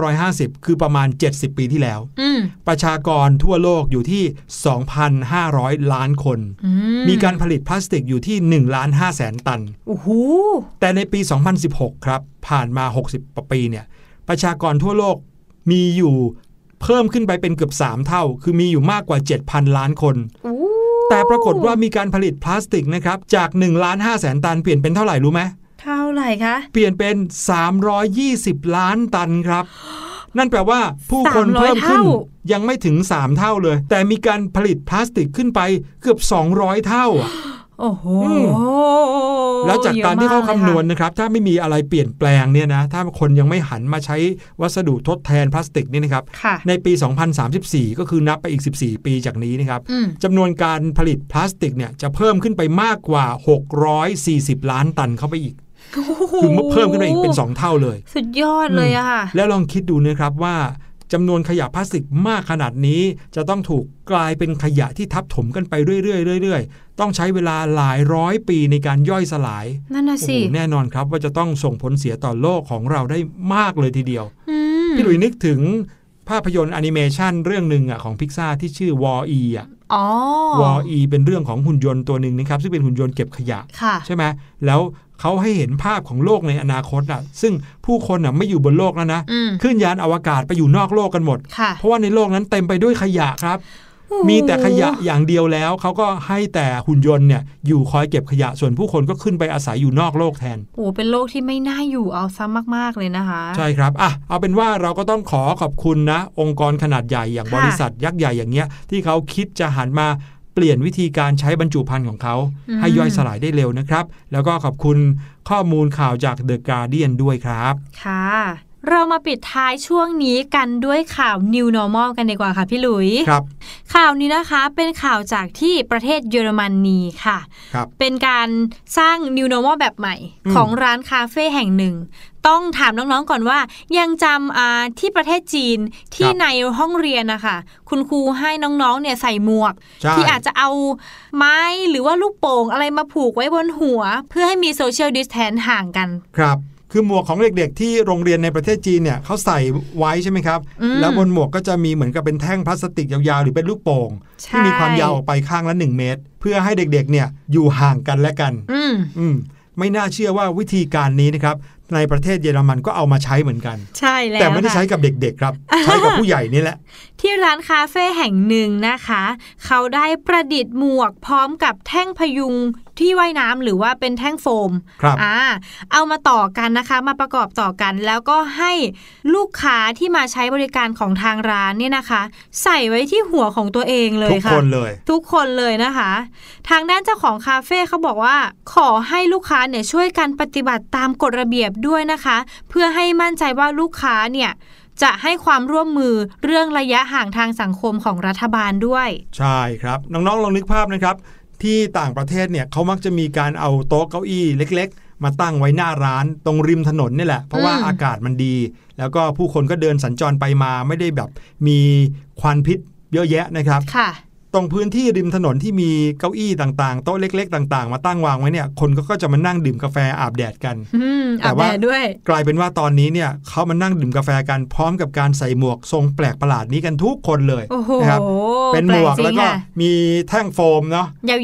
1950 คือประมาณ 70 ปีที่แล้วอืมประชากรทั่วโลกอยู่ที่ 2,500 ล้านคนอืมีการผลิตพลาสติกอยู่ที่ 1 ล้าน5แสนตันโอ้โหแต่ในปี 2016 ครับ ผ่านมา 60กว่าปีเนี่ยประชากรทั่วโลกมีอยู่เพิ่มขึ้นไปเป็นเกือบ 3 เท่า คือมีอยู่มากกว่า 7,000 ล้านคนอู้ แต่ปรากฏว่ามีการผลิตพลาสติกนะครับ จาก1ล้าน5แสนตันเปลี่ยนเป็นเท่าไหร่รู้ไหมเท่าไหร่คะ เปลี่ยนเป็น 320 ล้านตันครับ นั่นแปลว่าผู้คน300เพิ่มขึ้นเท่ายังไม่ถึง 3 เท่าเลย แต่มีการผลิตพลาสติกขึ้นไปเกือบ 200 เท่าอะ โอ้โหอืมแล้วจากการที่เขาคำนวณเยอะมกลยนะครับ ถ้าไม่มีอะไรเปลี่ยนแปลงเนี่ยนะ ถ้าคนยังไม่หันมาใช้วัสดุทดแทนพลาสติกเนี่ยนะครับค่ะในปี 2034 ก็คือนับไปอีก 14 ปีจากนี้นะครับอืมจำนวนการผลิตพลาสติกเนี่ยจะเพิ่มขึ้นไปมากกว่า 640 ล้านตันเข้าไปอีก คือเพิ่มขึ้นไปอีกเป็น 2 เท่าเลย สุดยอดเลยอะค่ะ แล้วลองคิดดูนะครับว่า จำนวนขยะพลาสติกมากขนาดนี้ จะต้องถูกกลายเป็นขยะที่ทับถมกันไปเรื่อยๆเรื่อยๆ ต้องใช้เวลาหลายร้อยปีในการย่อยสลาย นั่นน่ะโอ้สิโหแน่นอนครับว่าจะต้องส่งผลเสียต่อโลกของเราได้มากเลยทีเดียวอืมพี่หลุยนึกถึงภาพยนตร์แอนิเมชันเรื่องหนึ่งอะของพิกซาที่ชื่อ Wall E อะอ๋อ Wall E เป็นเรื่องของหุ่นยนต์ตัวหนึ่งนะครับ ซึ่งเป็นหุ่นยนต์เก็บขยะค่ะใช่ไหมแล้ว เขาให้เห็นภาพของโลกในอนาคตอะ ซึ่งผู้คนอะไม่อยู่บนโลกแล้วนะอืมขึ้นยานอวกาศไปอยู่นอกโลกกันหมดค่ะเพราะว่าในโลกนั้นเต็มไปด้วยขยะครับ มีแต่ขยะอย่างเดียวแล้ว เขาก็ให้แต่หุ่นยนต์เนี่ยอยู่คอยเก็บขยะส่วนผู้คนก็ขึ้นไปอาศัยอยู่นอกโลกแทนโอ้เป็นโลกที่ไม่น่าอยู่เอาซะมากๆเลยนะคะ ใช่ครับอะเอาเป็นว่าเราก็ต้องขอขอบคุณนะ องค์กรขนาดใหญ่อย่างค่ะบริษัทยักษ์ใหญ่อย่างเงี้ยที่เขาคิดจะหันมา เปลี่ยนวิธีการใช้บรรจุภัณฑ์ของเขา ให้ย่อยสลายได้เร็วนะครับ แล้วก็ขอบคุณข้อมูลข่าวจาก The Guardian ด้วยครับ ค่ะ เรามาปิดท้ายช่วงนี้กันด้วยข่าว New Normal กันดีกว่าค่ะพี่หลุยครับ ข่าวนี้นะคะเป็นข่าวจากที่ประเทศเยอรมนนีค่ะครับเป็นการสร้าง New Normal แบบใหม่อืมของร้านคาเฟ่แห่งหนึ่ง ต้องถามน้องๆก่อนว่า ยังจำอ่าที่ประเทศจีนที่ในห้องเรียนนะคะคุณครูให้น้องๆเนี่ยใส่หมวกใช่ที่อาจจะเอาไม้หรือว่าลูกโป่งอะไรมาผูกไว้บนหัว เพื่อให้มีโซเชียลดิสแทนห่างกันครับ คือหมวกของเด็กๆ ที่โรงเรียนในประเทศจีนเนี่ยเขาใส่ไว้ใช่ไหมครับอืมแล้วบนหมวกก็จะมีเหมือนกับเป็นแท่งพลาสติกยาวๆ หรือเป็นลูกโป่งใช่ที่มีความยาวออกไปข้างละ 1 เมตร เพื่อให้เด็กๆเนี่ยอยู่ห่างกันและกันอืมอืมไม่น่าเชื่อว่าวิธีการนี้นะครับในประเทศเยอรมันก็เอามาใช้เหมือนกัน ใช่แล้วแต่ไม่ได้ค่ะใช้กับเด็กๆครับ ใช้กับผู้ใหญ่นี่แหละ ที่ร้านคาเฟ่แห่งหนึ่งนะคะ เขาได้ประดิษฐ์หมวกพร้อมกับแท่งพยุง ที่ว่ายน้ำหรือว่าเป็นแท่งโฟมครับอ่าเอามาต่อกันนะคะมาประกอบต่อกัน แล้วก็ให้ลูกค้าที่มาใช้บริการของทางร้านเนี่ยนะคะ ใส่ไว้ที่หัวของตัวเองเลยทุกค่ะคนเลย ทุกคนเลยนะคะ ทางด้านเจ้าของคาเฟ่เขาบอกว่า ขอให้ลูกค้าเนี่ยช่วยกันปฏิบัติตามกฎระเบียบด้วยนะคะ เพื่อให้มั่นใจว่าลูกค้าเนี่ยจะให้ความร่วมมือเรื่องระยะห่างทางสังคมของรัฐบาลด้วย ใช่ครับ น้องๆลองนึกภาพนะครับ ที่ต่างประเทศเนี่ยเขามักจะมีการเอาโต๊ะเก้าอี้เล็ก ๆ มาตั้งไว้หน้าร้านตรงริมถนนนี่แหละ เพราะว่าอืมอากาศมันดี แล้วก็ผู้คนก็เดินสัญจรไปมาไม่ได้แบบมีควันพิษเยอะแยะนะครับค่ะ ตรงพื้นที่ริมถนนที่มีเก้าอี้ต่างๆ โต๊ะเล็ก ๆ ต่าง ๆ มาตั้งวางไว้เนี่ย คนก็ก็จะมานั่งดื่มกาแฟอาบแดดกันอืมแต่อาบว่าแดดด้วยกลายเป็นว่าตอนนี้เนี่ยเขามานั่งดื่มกาแฟกันพร้อมกับการใส่หมวกทรงแปลกประหลาดนี้กันทุกคนเลยโอ้โหนะครับเป็นหมวกปจริงแล้วก็ค่ะมีแท่งโฟมเนาะยาว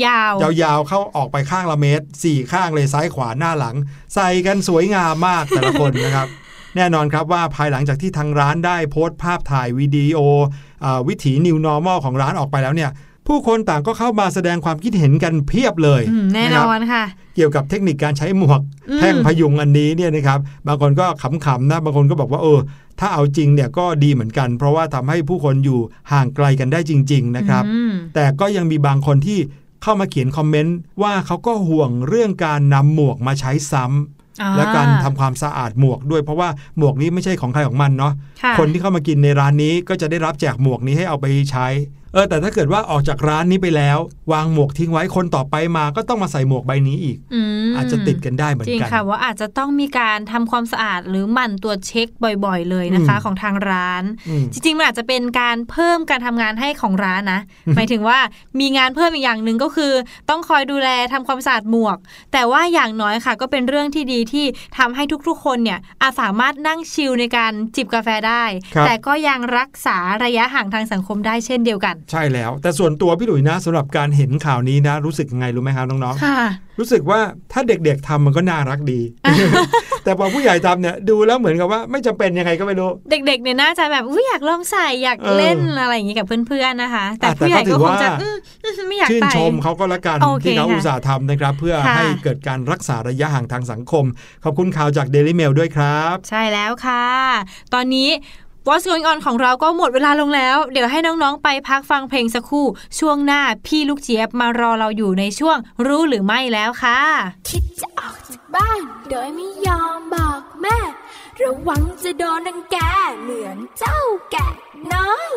ยาวๆเข้าออกไปข้างละเมตรสี่ข้างเลยซ้ายขวาหน้าหลัง ใส่กันสวยงามมากแต่ละคนนะครับ แน่นอนครับว่าภายหลังจากที่ทางร้านได้โพสต์ภาพถ่ายวิดีโออาวิถี New Normal ของร้านออกไปแล้วเนี่ยผู้คนต่างก็เข้ามาแสดงความคิดเห็นกันเพียบเลยอืมแน่นะครับอนค่ะ เกี่ยวกับเทคนิคการใช้หมวกอืมแท่งพยุงอันนี้เนี่ยนะครับบางคนก็ขำๆนะบางคนก็บอกว่าเออ ถ้าเอาจริงเนี่ยก็ดีเหมือนกัน เพราะว่าทำให้ผู้คนอยู่ห่างไกลกันได้จริง ๆนะครับอืมแต่ก็ยังมีบางคนที่เข้ามาเขียนคอมเมนต์ว่าเขาก็ห่วงเรื่องการนำหมวกมาใช้ซ้ำอ่า และการทำความสะอาดหมวกด้วย เพราะว่าหมวกนี้ไม่ใช่ของใครของมันเนาะค่ะคนที่เข้ามากินในร้านนี้ก็จะได้รับแจกหมวกนี้ให้เอาไปใช้เออแต่ถ้าเกิดว่าออกจากร้านนี้ไปแล้ว วางหมวกทิ้งไว้คนต่อไปมาก็ต้องมาใส่หมวกใบนี้อีกมอาจจะติดกันได้เหมือจนริงกันค่ะว่าอาจจะต้องมีการทำความสะอาดหรือหมั่นตรวจเช็คบ่อยๆ เลยนะคะอืมของทางร้านอืมจริงๆมันอาจจะเป็นการเพิ่มการทำงานให้ของร้านนะหมายถึงว่ามีงานเพิ่มอีกอย่างหนึ่งก็คือ ต้องคอยดูแลทำความสะอาดหมวก แต่ว่าอย่างน้อยค่ะ ก็เป็นเรื่องที่ดีที่ทำให้ทุกๆ คนเนี่ยอาจสามารถนั่งชิลในการจิบกาแฟได้ครับแต่ก็ยังรักษาระยะห่างทางสังคมได้เช่นเดียวกันใช่แล้ว แต่ส่วนตัวพี่หลุยนะสำหรับการเห็นข่าวนี้นะ รู้สึกยังไงรู้ไหมครับน้องค่ะๆรู้สึกว่าถ้าเด็กๆทำมันก็น่ารักดี แต่พอผู้ใหญ่ทำเนี่ยดูแล้วเหมือนกับว่าไม่จำเป็นยังไงก็ไม่รู้ เด็กๆเนี่ยน่าจะแบบอยอยากลองใส่อยากเออเล่นอะไรอย่างงี้กับเพื่อนๆนะคะ แต่อะแต่ผู้ใหญ่ก็ถืก็อคงว่าจะอืมอืมไม่อยากชื่นใส่ชมเขาก็แล้วกันโอเคที่เขาค่ะอุตส่าห์ทำนะครับ เพื่อค่ะให้เกิดการรักษาระยะห่างทางสังคม ขอบคุณข่าวจาก Daily Mail ด้วยครับ ใช่แล้วค่ะ ตอนนี้ What's Going On ของเราก็หมดเวลาลงแล้ว เดี๋ยวให้น้อง ๆ ไปพักฟังเพลงสักครู่ ช่วงหน้าพี่ลูกเจี๊ยบมารอเราอยู่ในช่วงรู้หรือไม่แล้วค่ะ คิดจะออกจากบ้าน โดยไม่ยอมบอกแม่ ระวังจะโดนดังแกเหมือนเจ้าแกะน้อย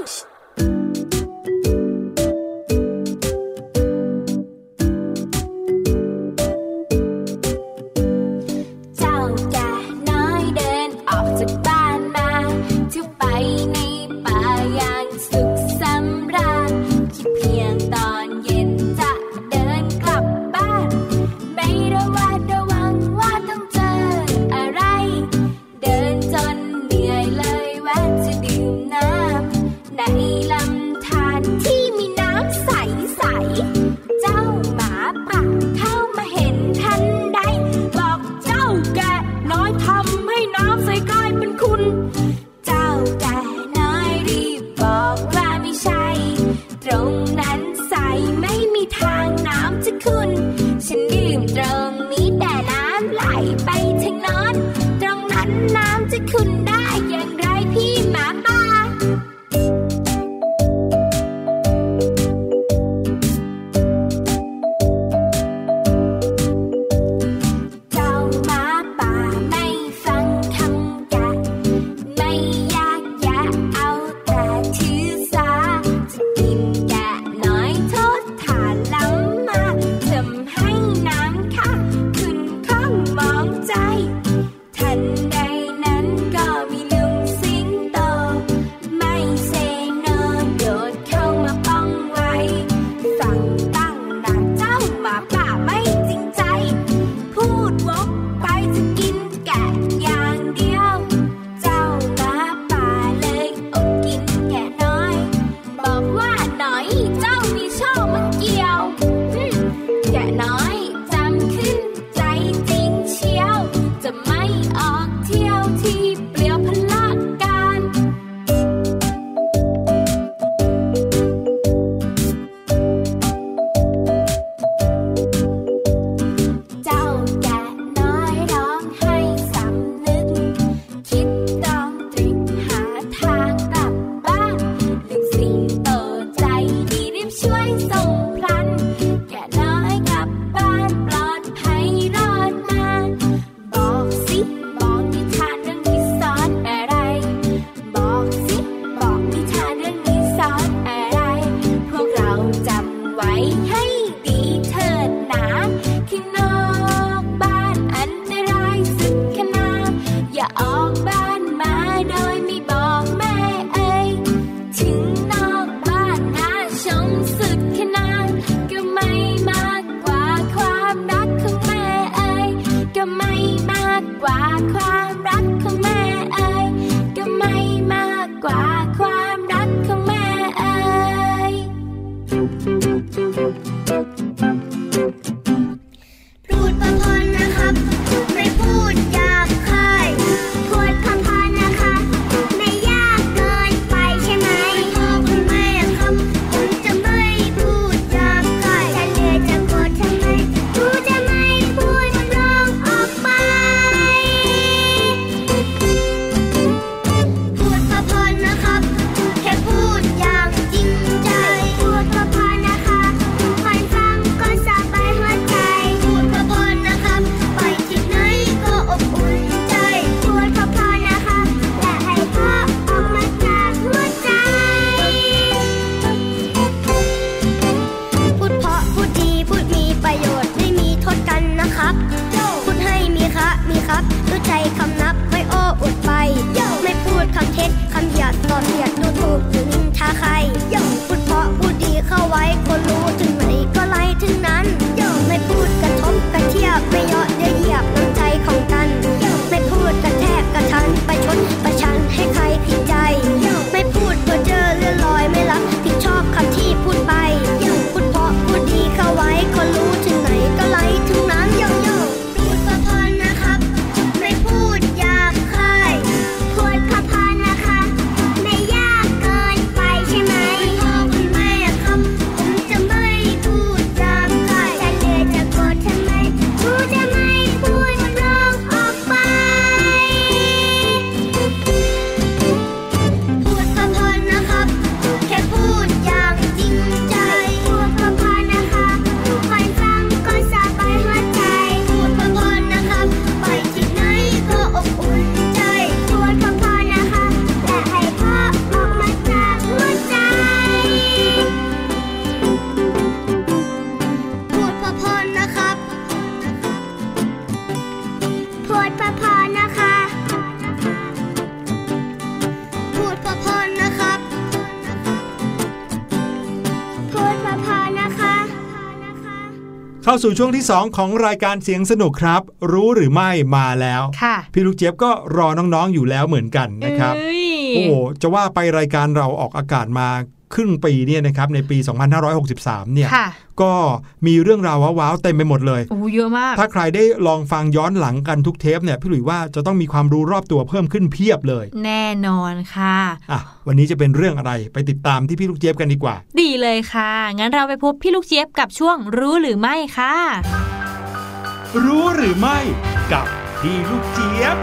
ก็ไม่มากกว่าความรัก เข้าสู่ช่วงที่ 2 ของรายการเสียงสนุกครับ รู้หรือไม่มาแล้ว ค่ะ พี่ลูกเจี๊ยบก็รอน้องๆอยู่แล้วเหมือนกันนะครับเอ้ยโอ้โหจะว่าไปรายการเราออกอากาศมา ครึ่งปีเนี่ยนะครับในปี 2563 เนี่ยค่ะก็มีเรื่องราวว้าวๆเต็มไปหมดเลยโอ้เยอะมาก ถ้าใครได้ลองฟังย้อนหลังกันทุกเทปเนี่ยพี่หลุยว่าจะต้องมีความรู้รอบตัวเพิ่มขึ้นเพียบเลย แน่นอนค่ะอะ วันนี้จะเป็นเรื่องอะไรไปติดตามที่พี่ลูกเจี๊ยบกันดีกว่า ดีเลยค่ะ งั้นเราไปพบพี่ลูกเจี๊ยบกับช่วงรู้หรือไม่ค่ะ รู้หรือไม่กับพี่ลูกเจี๊ยบ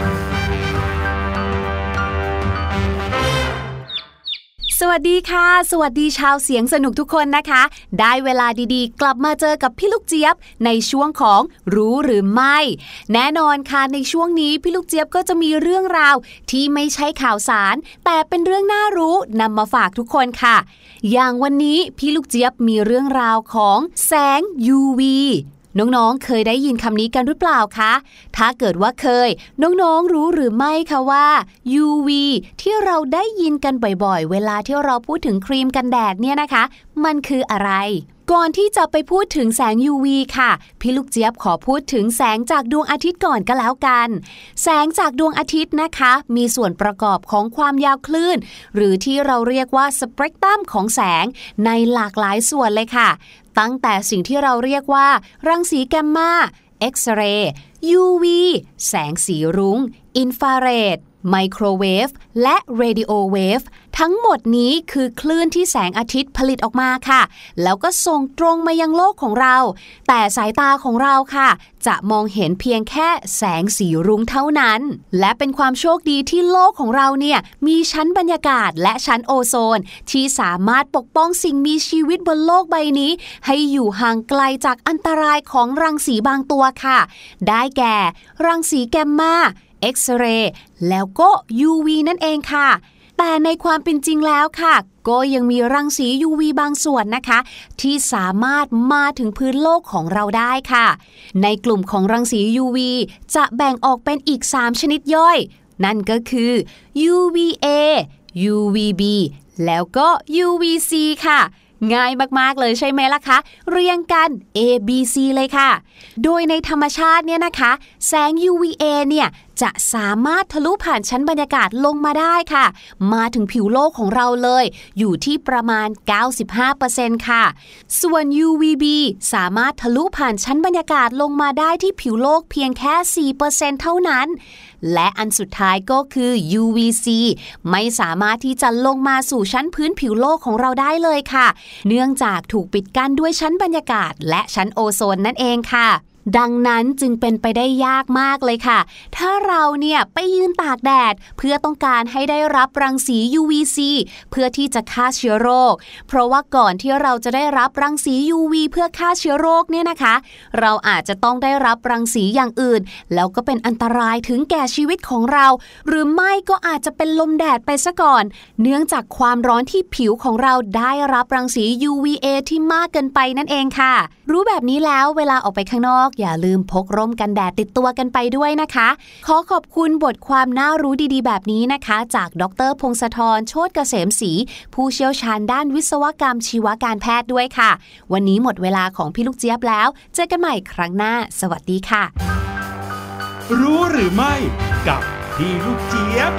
สวัสดีค่ะ สวัสดีชาวเสียงสนุกทุกคนนะคะ ได้เวลาดีๆ กลับมาเจอกับพี่ลูกเจี๊ยบในช่วงของรู้หรือไม่ แน่นอนค่ะในช่วงนี้พี่ลูกเจี๊ยบก็จะมีเรื่องราว ที่ไม่ใช่ข่าวสาร แต่เป็นเรื่องน่ารู้นำมาฝากทุกคนค่ะ อย่างวันนี้พี่ลูกเจี๊ยบมีเรื่องราวของแสง UV น้องๆ เคยได้ยินคำนี้กันหรือเปล่าคะ ถ้าเกิดว่าเคย น้องๆ รู้หรือไม่คะว่า UV ที่เราได้ยินกันบ่อยๆ เวลาที่เราพูดถึงครีมกันแดดเนี่ยนะคะ มันคืออะไรก่อนที่จะไปพูดถึงแสง UV ค่ะ พี่ลูกเจี๊ยบขอพูดถึงแสงจากดวงอาทิตย์ก่อนก็แล้วกัน แสงจากดวงอาทิตย์นะคะ มีส่วนประกอบของความยาวคลื่น หรือที่เราเรียกว่าสเปกตรัมของแสงในหลากหลายส่วนเลยค่ะ ตั้งแต่สิ่งที่เราเรียกว่า รังสีแกมมา X-ray UV แสงสีรุ้ง อินฟราเรด ไมโครเวฟและ radio wave ทั้งหมดนี้คือคลื่นที่แสงอาทิตย์ผลิตออกมาค่ะ แล้วก็ส่งตรงมายังโลกของเรา แต่สายตาของเราค่ะ จะมองเห็นเพียงแค่แสงสีรุ้งเท่านั้น และเป็นความโชคดีที่โลกของเราเนี่ยมีชั้นบรรยากาศและชั้นโอโซน ที่สามารถปกป้องสิ่งมีชีวิตบนโลกใบนี้ ให้อยู่ห่างไกลจากอันตรายของรังสีบางตัวค่ะ ได้แก่ รังสีแกมมา เอ็กซเรย์แล้วก็ UV นั่นเองค่ะ แต่ในความเป็นจริงแล้วค่ะ ก็ยังมีรังสี UV บางส่วนนะคะ ที่สามารถมาถึงพื้นโลกของเราได้ค่ะ ในกลุ่มของรังสี UV จะแบ่งออกเป็นอีก 3 ชนิดย่อย นั่นก็คือ UVA UVB แล้วก็ UVC ค่ะ ง่ายมาก ๆ เลยใช่ไหมล่ะคะ เรียงกัน A B C เลยค่ะ โดยในธรรมชาติเนี่ยนะคะ แสง UVA เนี่ย จะสามารถทะลุผ่านชั้นบรรยากาศลงมาได้ค่ะ มาถึงผิวโลกของเราเลย อยู่ที่ประมาณ 95%ค่ะ ส่วน UVB สามารถทะลุผ่านชั้นบรรยากาศลงมาได้ที่ผิวโลกเพียงแค่ 4%เท่านั้น และอันสุดท้ายก็คือ UVC ไม่สามารถที่จะลงมาสู่ชั้นพื้นผิวโลกของเราได้เลยค่ะ เนื่องจากถูกปิดกั้นด้วยชั้นบรรยากาศและชั้นโอโซนนั่นเองค่ะ ดังนั้นจึงเป็นไปได้ยากมากเลยค่ะ ถ้าเราเนี่ยไปยืนตากแดด เพื่อต้องการให้ได้รับรังสี UVC เพื่อที่จะฆ่าเชื้อโรค เพราะว่าก่อนที่เราจะได้รับรังสี UV เพื่อฆ่าเชื้อโรคเนี่ยนะคะ เราอาจจะต้องได้รับรังสีอย่างอื่น แล้วก็เป็นอันตรายถึงแก่ชีวิตของเรา หรือไม่ก็อาจจะเป็นลมแดดไปซะก่อน เนื่องจากความร้อนที่ผิวของเราได้รับรังสี UVA ที่มากเกินไปนั่นเองค่ะ รู้แบบนี้แล้วเวลาออกไปข้างนอกอย่าลืมพกร่มกันแดดติดตัวกันไปด้วยนะคะ ขอขอบคุณบทความน่ารู้ดีๆ แบบนี้นะคะ จากดรพงศธรโชติเกษมศรีผู้เชี่ยวชาญด้านวิศวกรรมชีวการแพทย์ด้วยค่ะ วันนี้หมดเวลาของพี่ลูกเจี๊ยบแล้ว เจอกันใหม่ครั้งหน้า สวัสดีค่ะ รู้หรือไม่กับพี่ลูกเจี๊ยบ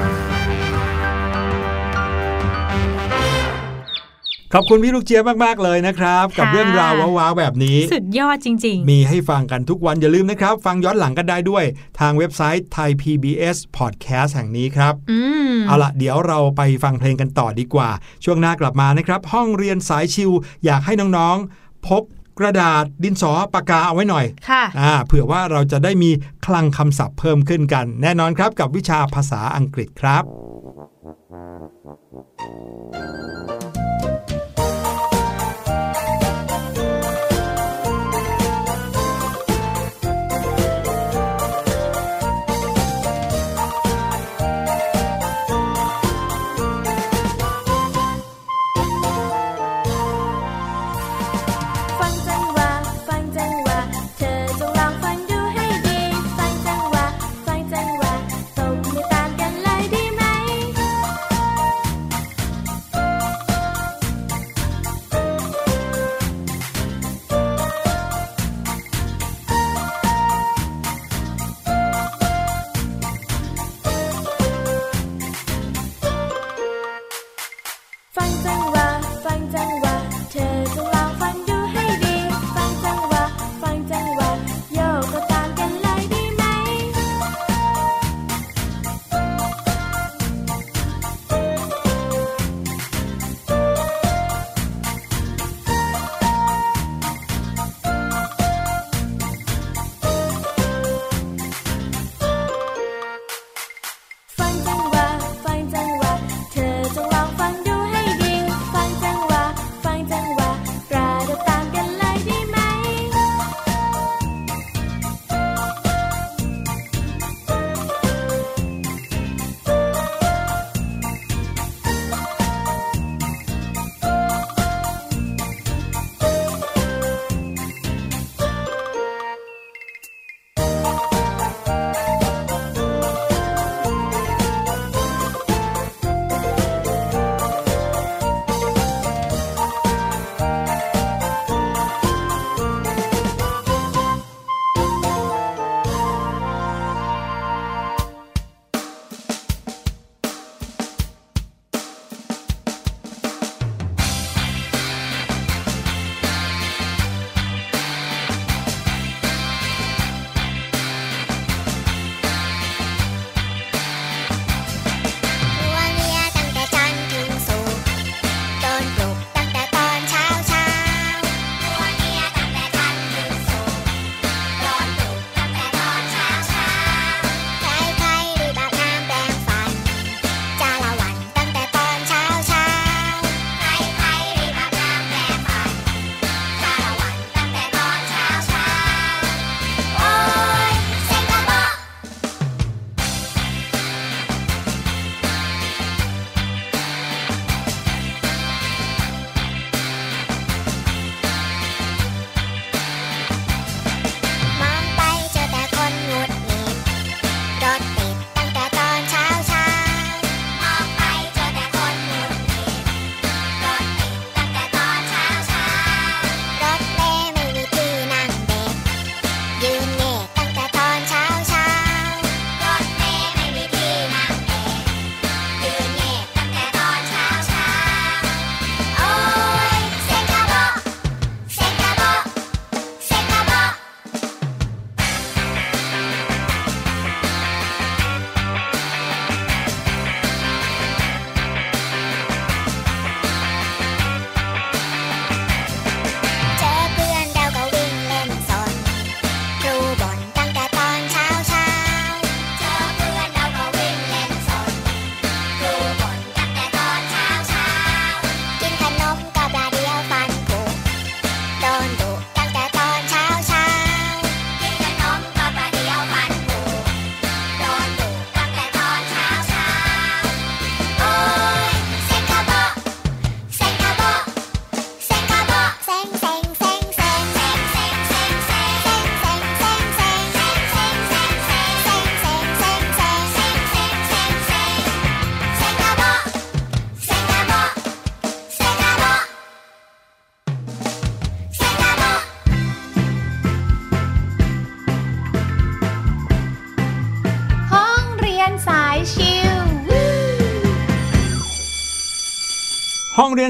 ขอบคุณพี่ลูกเจี๊ยบมากๆเลยนะครับ กับเรื่องราวว้าวๆแบบนี้ สุดยอดจริงมีให้ฟังกันทุกวันอย่าลืมนะครับ ฟังย้อนหลังกันได้ด้วย ทางเว็บไซต์ Thai PBS Podcast แห่งนี้ครับๆอืมเอาละเดี๋ยวเราไปฟังเพลงกันต่อดีกว่า ช่วงหน้ากลับมานะครับ ห้องเรียนสายชิว อยากให้น้องๆ พกกระดาษดินสอปากกาเอาไว้หน่อยค่ะอ่าเผื่อว่าเราจะได้มีคลังคำศัพท์เพิ่มขึ้นกัน แน่นอนครับกับวิชาภาษาอังกฤษครับ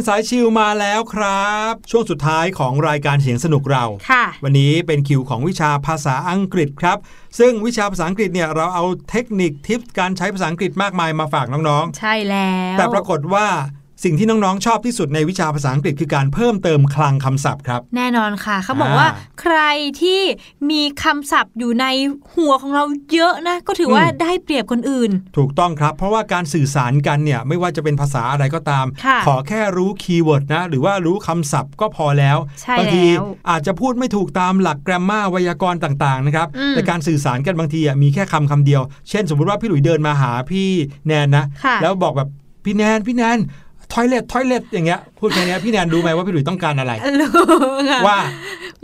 นสายชิวมาแล้วครับ ช่วงสุดท้ายของรายการเสียงสนุกเราค่ะ วันนี้เป็นคิวของวิชาภาษาอังกฤษครับ ซึ่งวิชาภาษาอังกฤษเนี่ยเราเอาเทคนิคทิปการใช้ภาษาอังกฤษมากมายมาฝากน้องใช่แล้วๆแต่ปรากฏว่า สิ่งที่น้องๆชอบที่สุดในวิชาภาษาอังกฤษคือการเพิ่มเติมคลังคำศัพท์ครับ แน่นอนค่ะเขาบอกอ่าว่าใครที่มีคำศัพท์อยู่ในหัวของเราเยอะนะ ก็ถือว่าอืมได้เปรียบคนอื่น ถูกต้องครับ เพราะว่าการสื่อสารกันเนี่ยไม่ว่าจะเป็นภาษาอะไรก็ตามค่ะขอแค่รู้ keyword นะหรือว่ารู้คำศัพท์ก็พอแล้วใช่บางทีแล้วอาจจะพูดไม่ถูกตามหลัก grammar ไวยากรณ์ต่างๆนะครับอืมแต่การสื่อสารกันบางทีอะมีแค่คำคำเดียว เช่น สมมุติว่าพี่หลุยเดินมาหาพี่แนนนะค่ะแล้วบอกแบบพี่แนนพี่แนน toilet toilet อย่างเงี้ยพูดแค่เนี้ยพี่แนนรู้ไหมว่าพี่หลุยต้องการอะไรรู้ค่ะว่า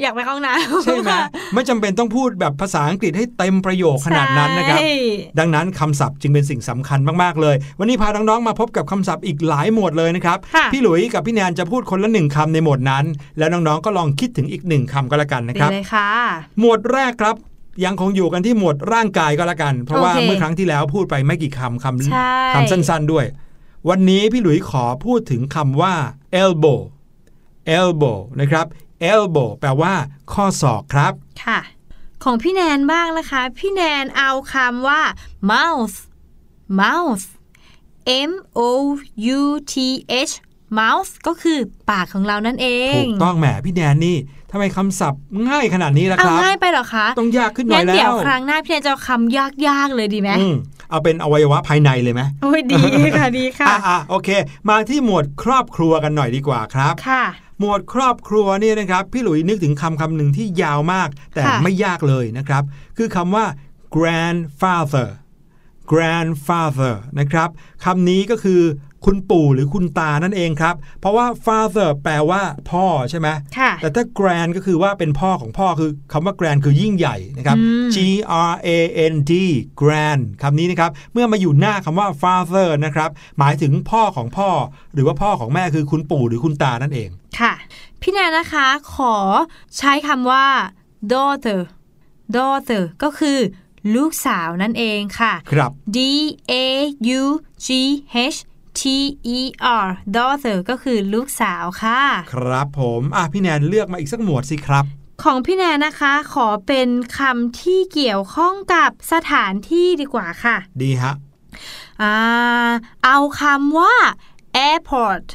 อยากไปเข้าห้องน้ำใช่ไหมไม่จำเป็นต้องพูดแบบภาษาอังกฤษให้เต็มประโยคขนาดนั้นนะครับใช่ดังนั้นคำศัพท์จึงเป็นสิ่งสำคัญมากๆเลย วันนี้พาน้องๆมาพบกับคำศัพท์อีกหลายหมวดเลยนะครับค่ะพี่หลุยกับพี่แนนจะพูดคนละหนึ่งคำในหมวดนั้น แล้วน้องๆก็ลองคิดถึงอีกหนึ่งคำก็แล้วกันนะดีครับเลยค่ะ หมวดแรกครับยังคงอยู่กันที่หมวดร่างกายก็แล้วกัน เพราะว่าโอเคเมื่อครั้งที่แล้วพูดไปไม่กี่คำคใช่ำคำสั้นๆด้วย วันนี้พี่หลุยขอพูดถึงคำว่า elbow elbow นะครับ elbow แปลว่า ข้อศอกครับ ค่ะ ของพี่แนนบ้างนะคะ พี่แนนเอาคำว่า mouth mouth m o u t h mouth ก็คือปากของเรานั่นเอง ถูกต้องแหมพี่แนนนี่ ทำไมคำศัพท์ง่ายขนาดนี้ล่ะเอาครับง่ายไปเหรอคะต้องยากขึ้นหน่งั้อยนแล้เดี๋ยววครั้งหน้าพี่แนนจะเอาคำยากๆเลยดีไหมอืมเอาเป็นอวัยวะภายในเลยไหมโอ้ยดีค่ะดีค่ะอะอะโอเค มาที่หมวดครอบครัวกันหน่อยดีกว่าครับค่ะหมวดครอบครัวเนี่ยนะครับพี่หลุยนึกถึงคำคำหนึ่งที่ยาวมาก แต่ค่ะไม่ยากเลยนะครับ คือคำว่า grandfather grandfather นะครับคำนี้ก็คือ คุณปู่หรือคุณตานั่นเองครับ เพราะว่า father แปลว่าพ่อใช่ไหมค่ะแต่ถ้า grand ก็คือว่าเป็นพ่อของพ่อคือคำว่า grand คือยิ่งใหญ่นะครับอืม G R A N D grand คำนี้นะครับ เมื่อมาอยู่หน้าคำว่า father นะครับ หมายถึงพ่อของพ่อ หรือว่าพ่อของแม่คือคุณปู่หรือคุณตานั่นเอง ค่ะ พี่แนนนะคะขอใช้คำว่า daughter daughter ก็คือลูกสาวนั่นเองค่ะครับ D A U G H T E R daughter ก็คือลูกสาวค่ะ ครับผมอะพี่แนนเลือกมาอีกสักหมวดสิครับของพี่แนนนะคะขอเป็นคำที่เกี่ยวข้องกับสถานที่ดีกว่าค่ะ ดีฮะอ่าเอาคำว่า airport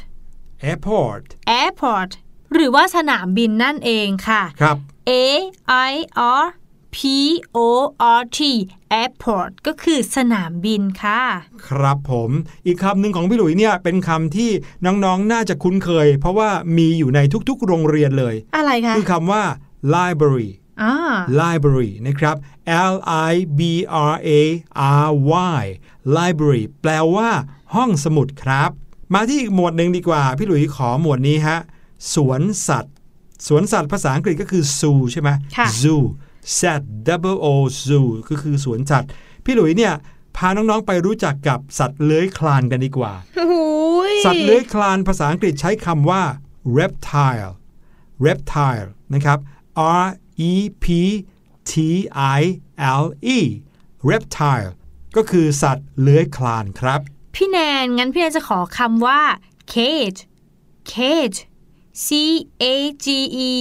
airport airport หรือว่าสนามบินนั่นเองค่ะ ครับ A I R P O R T airport ก็คือสนามบินค่ะ ครับผมอีกคำหนึ่งของพี่หลุยเนี่ยเป็นคำที่น้องๆ น่าจะคุ้นเคย เพราะว่ามีอยู่ในทุกๆ โรงเรียนเลย อะไรคะคือคำว่า library อ่า library นะครับ L I B R A R Y library แปลว่า ห้องสมุดครับ มาที่อีกหมวดหนึ่งดีกว่า พี่หลุยขอหมวดนี้ฮะสวนสัตว์ สวนสัตว์ภาษาอังกฤษก็คือ zoo ใช่ไหมค่ะ zoo z double o zoo ก็คือสวนสัตว์ พี่หลุยเนี่ยพาน้องๆไปรู้จักกับสัตว์เลื้อยคลานกันดีกว่าโอ้โหยสัตว์เลื้อยคลานภาษาอังกฤษใช้คำว่า reptile reptile นะครับ R E P T I L E reptile ก็คือสัตว์เลื้อยคลานครับ พี่แนน งั้นพี่แนนจะขอคำว่า cage cage C A G E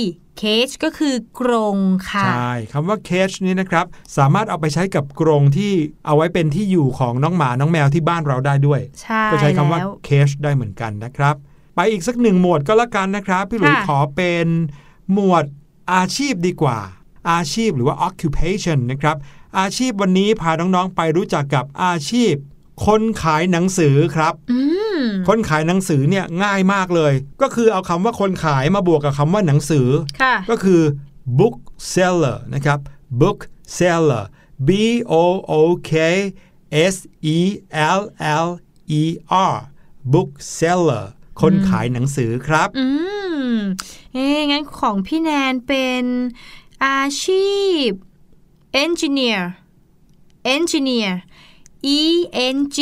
cage ก็คือกรงค่ะ ใช่คำว่า cage นี่นะครับ สามารถเอาไปใช้กับกรงที่เอาไว้เป็นที่อยู่ของน้องหมาน้องแมวที่บ้านเราได้ด้วยใช่ก็ใช้คำว่าแล้ว cage ได้เหมือนกันนะครับ ไปอีกสักหนึ่งหมวดก็แล้วกันนะครับ พี่หลุยค่ะขอเป็นหมวดอาชีพดีกว่า อาชีพหรือว่า occupation นะครับ อาชีพวันนี้พาน้องๆไปรู้จักกับอาชีพ คนขายหนังสือครับ อืม คนขายหนังสือเนี่ยง่ายมากเลย ก็คือเอาคำว่าคนขายมาบวกกับคำว่าหนังสือค่ะก็คือ book seller นะครับ book seller B O O K S E L L E R book seller คนขายหนังสือครับ อืมเอ๊ะงั้นของพี่แนนเป็นอาชีพ engineer engineer E N G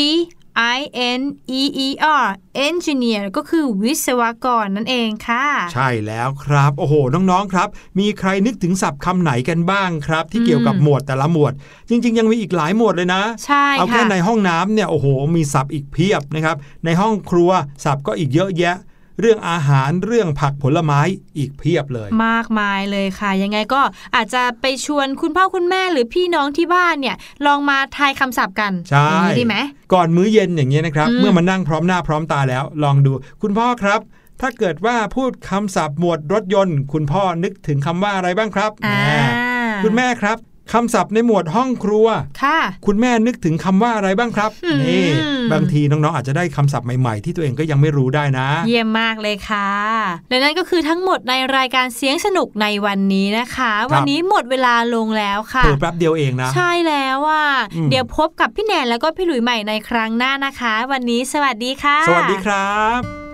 I N E E R engineer ก็คือวิศวกรนั่นเองค่ะ ใช่แล้วครับ โอ้โห น้อง ๆ ครับ มีใครนึกถึงศัพท์คำไหนกันบ้างครับ ที่เกี่ยวกับหมวดแต่ละหมวด จริง ๆ ยังมีอีกหลายหมวดเลยนะ ใช่เอาแค่ค่ะในห้องน้ำเนี่ย โอ้โห มีศัพท์อีกเพียบนะครับ ในห้องครัวศัพท์ก็อีกเยอะแยะ เรื่องอาหารเรื่องผักผลไม้อีกเพียบเลย มากมายเลยค่ะ ยังไงก็อาจจะไปชวนคุณพ่อคุณแม่หรือพี่น้องที่บ้านเนี่ยลองมาทายคำศัพท์กันใช่อย่างนี้ดีไหมก่อนมื้อเย็นอย่างนี้ยนะครับอืมเมื่อมานั่งพร้อมหน้าพร้อมตาแล้ว ลองดูคุณพ่อครับถ้าเกิดว่าพูดคำศัพท์หมวดรถยนต์ คุณพ่อนึกถึงคำว่าอะไรบ้างครับอ่าแหมคุณแม่ครับ คำศัพท์ในหมวดห้องครัว ค่ะ คุณแม่นึกถึงคำว่าอะไรบ้างครับอืมนี่ บางทีน้องๆ อาจจะได้คำศัพท์ใหม่ๆ ที่ตัวเองก็ยังไม่รู้ได้นะ เยี่ยมมากเลยค่ะ และนั่นก็คือทั้งหมดในรายการเสียงสนุกในวันนี้นะคะ วันนี้หมดเวลาลงแล้วค่ะเปิดแป๊บเดียวเองนะ ใช่แล้วว่าอืมเดี๋ยวพบกับพี่แนนแล้วก็พี่หลุยใหม่ในครั้งหน้านะคะ วันนี้สวัสดีค่ะ สวัสดีครับ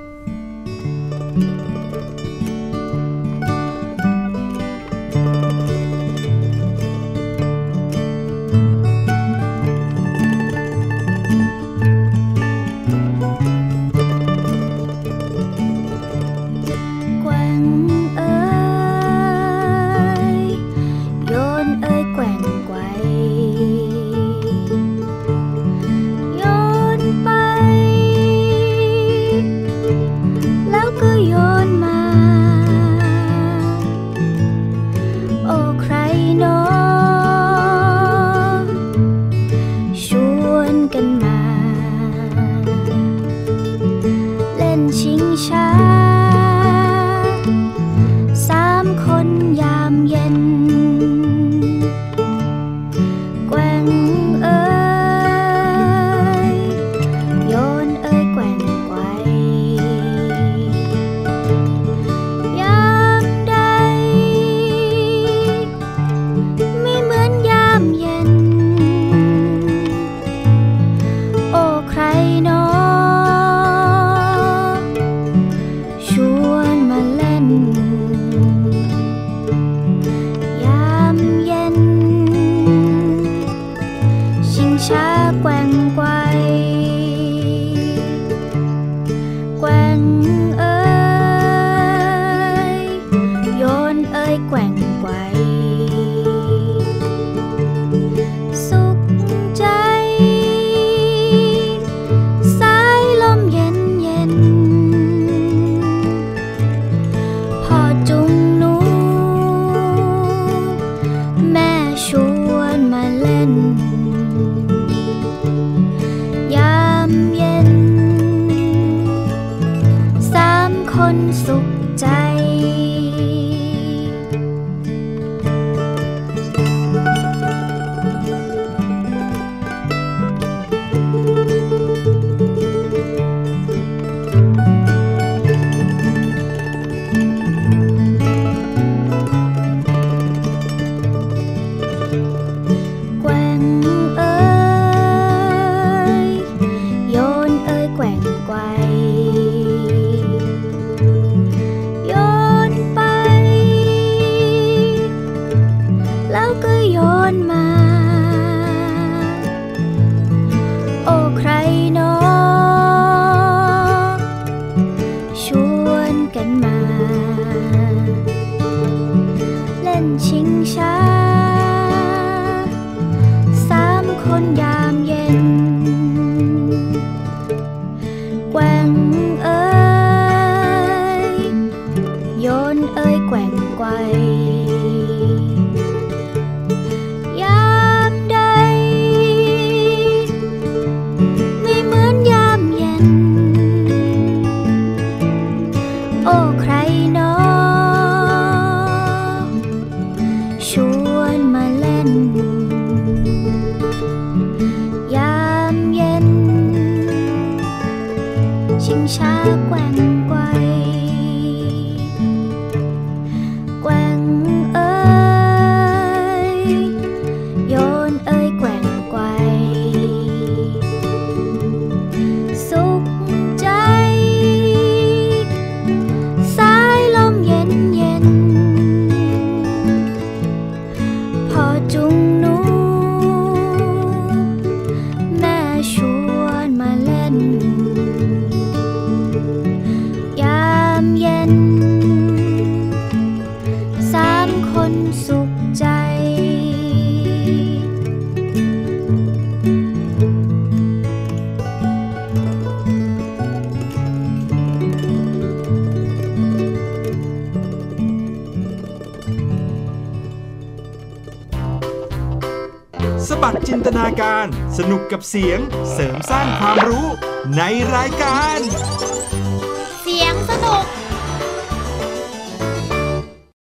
กันมา เล่นชิงช้า สามคนยามเย็น เสียง เสริมสร้างความรู้ในรายการ